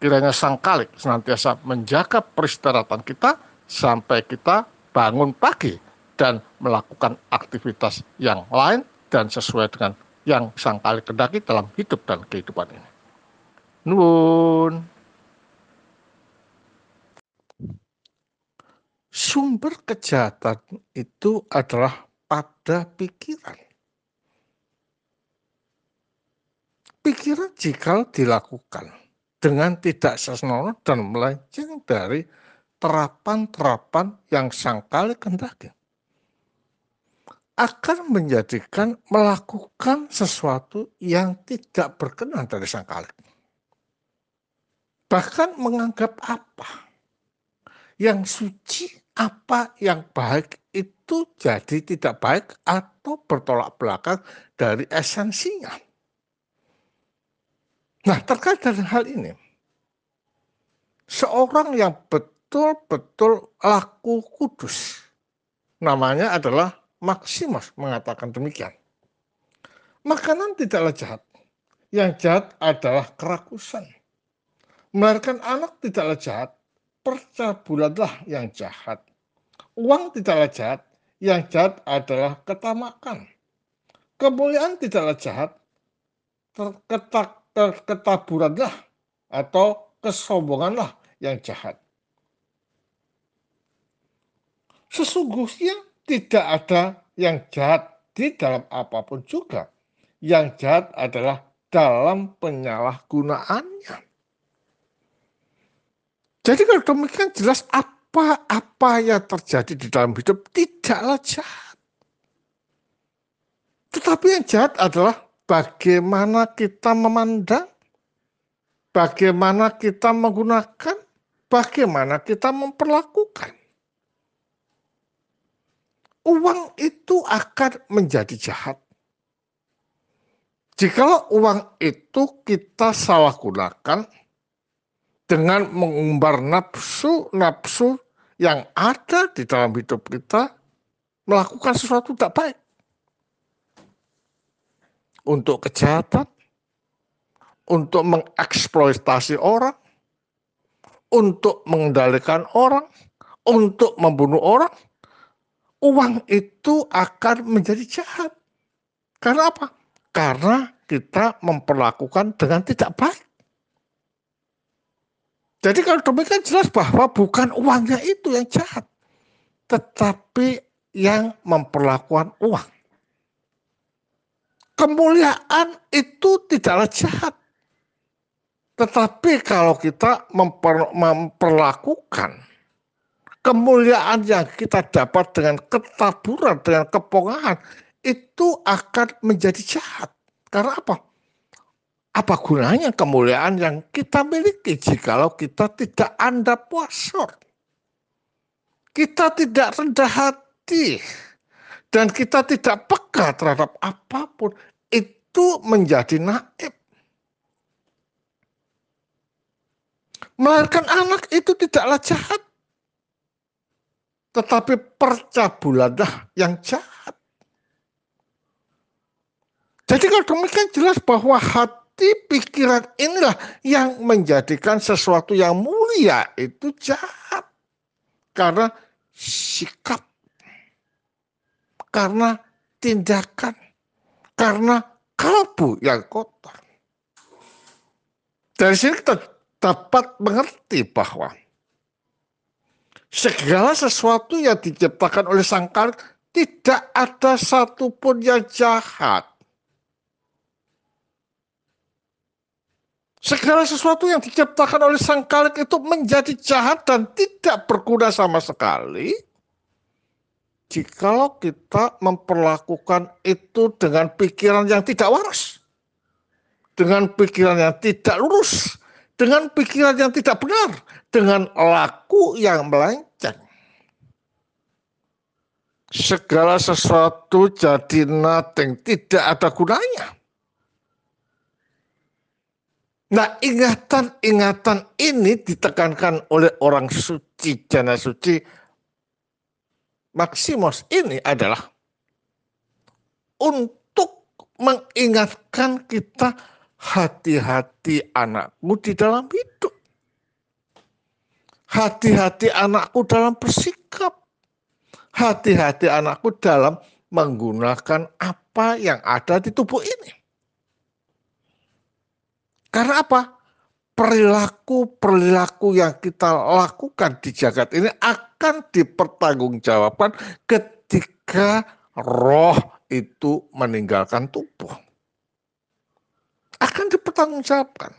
Kiranya sang kalik senantiasa menjaga peristirahatan kita sampai kita bangun pagi dan melakukan aktivitas yang lain dan sesuai dengan yang sang kalik kendaki dalam hidup dan kehidupan ini. Nuwun. Sumber kejahatan itu adalah pada pikiran. Pikiran jika dilakukan dengan tidak sesnono dan melenceng dari terapan-terapan yang sangkali kendaki akan menjadikan melakukan sesuatu yang tidak berkenan dari sang kalik bahkan menganggap apa yang suci, apa yang baik itu jadi tidak baik atau bertolak belakang dari esensinya. Nah, terkait dengan hal ini, seorang yang betul-betul laku kudus, namanya adalah Maximus mengatakan demikian. Makanan tidaklah jahat, yang jahat adalah kerakusan Melahirkan anak tidaklah jahat, percabulanlah yang jahat. Uang tidaklah jahat, yang jahat adalah ketamakan. Kemuliaan tidaklah jahat, ketak, ketaburanlah atau kesombonganlah yang jahat. Sesungguhnya tidak ada yang jahat di dalam apa pun juga. Yang jahat adalah dalam penyalahgunaannya. Jadi kalau demikian jelas apa-apa yang terjadi di dalam hidup tidaklah jahat. Tetapi yang jahat adalah bagaimana kita memandang, bagaimana kita menggunakan, bagaimana kita memperlakukan. Uang itu akan menjadi jahat. Jika uang itu kita salah gunakan, dengan mengumbar nafsu-nafsu yang ada di dalam hidup kita, melakukan sesuatu tidak baik. Untuk kejahatan, untuk mengeksploitasi orang, untuk mengendalikan orang, untuk membunuh orang, uang itu akan menjadi jahat. Karena apa? Karena kita memperlakukan dengan tidak baik. Jadi kalau demikian jelas bahwa bukan uangnya itu yang jahat, tetapi yang memperlakukan uang. Kemuliaan itu tidaklah jahat. Tetapi kalau kita memper, memperlakukan kemuliaan yang kita dapat dengan ketaburan, dengan kepongahan, itu akan menjadi jahat. Karena apa? Apa gunanya kemuliaan yang kita miliki jikalau kita tidak anda puasor? Kita tidak rendah hati dan kita tidak peka terhadap apa pun itu menjadi naib. Melahirkan anak itu tidaklah jahat. Tetapi percabulanlah yang jahat. Jadi kalau demikian jelas bahwa hati pikiran inilah yang menjadikan sesuatu yang mulia itu jahat. Karena sikap. Karena tindakan. Karena kalbu yang kotor. Dari sini kita dapat mengerti bahwa segala sesuatu yang diciptakan oleh sang kalik tidak ada satupun yang jahat. Segala sesuatu yang diciptakan oleh sang kalik itu menjadi jahat dan tidak berguna sama sekali. Jikalau kita memperlakukan itu dengan pikiran yang tidak waras. Dengan pikiran yang tidak lurus dengan pikiran yang tidak benar, dengan laku yang melenceng. Segala sesuatu jadi nothing, tidak ada gunanya. Nah ingatan-ingatan ini ditekankan oleh orang suci, jana suci, Maximus ini adalah untuk mengingatkan kita hati-hati anakmu di dalam hidup. Hati-hati anakku dalam bersikap. Hati-hati anakku dalam menggunakan apa yang ada di tubuh ini. Karena apa? Perilaku-perilaku yang kita lakukan di jagat ini akan dipertanggungjawabkan ketika roh itu meninggalkan tubuh akan dipertanggungjawabkan.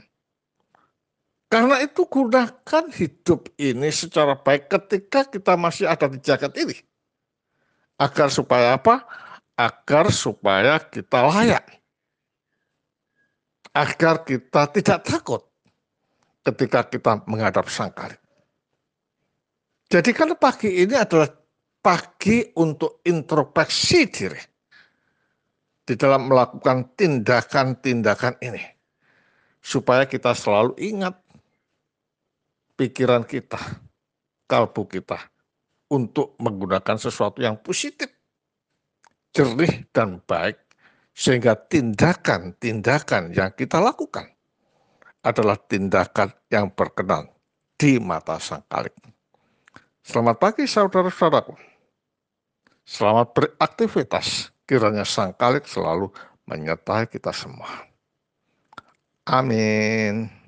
Karena itu gunakan hidup ini secara baik ketika kita masih ada di jagat ini. Agar supaya apa? Agar supaya kita layak. Agar kita tidak takut ketika kita menghadap sang kali. Jadi kalau pagi ini adalah pagi untuk introspeksi diri di dalam melakukan tindakan-tindakan ini. Supaya kita selalu ingat pikiran kita, kalbu kita untuk menggunakan sesuatu yang positif, jernih dan baik sehingga tindakan-tindakan yang kita lakukan adalah tindakan yang berkenan di mata sang kalik. Selamat pagi saudara-saudaraku. Selamat beraktivitas kiranya sang kalik selalu menyertai kita semua. Amin.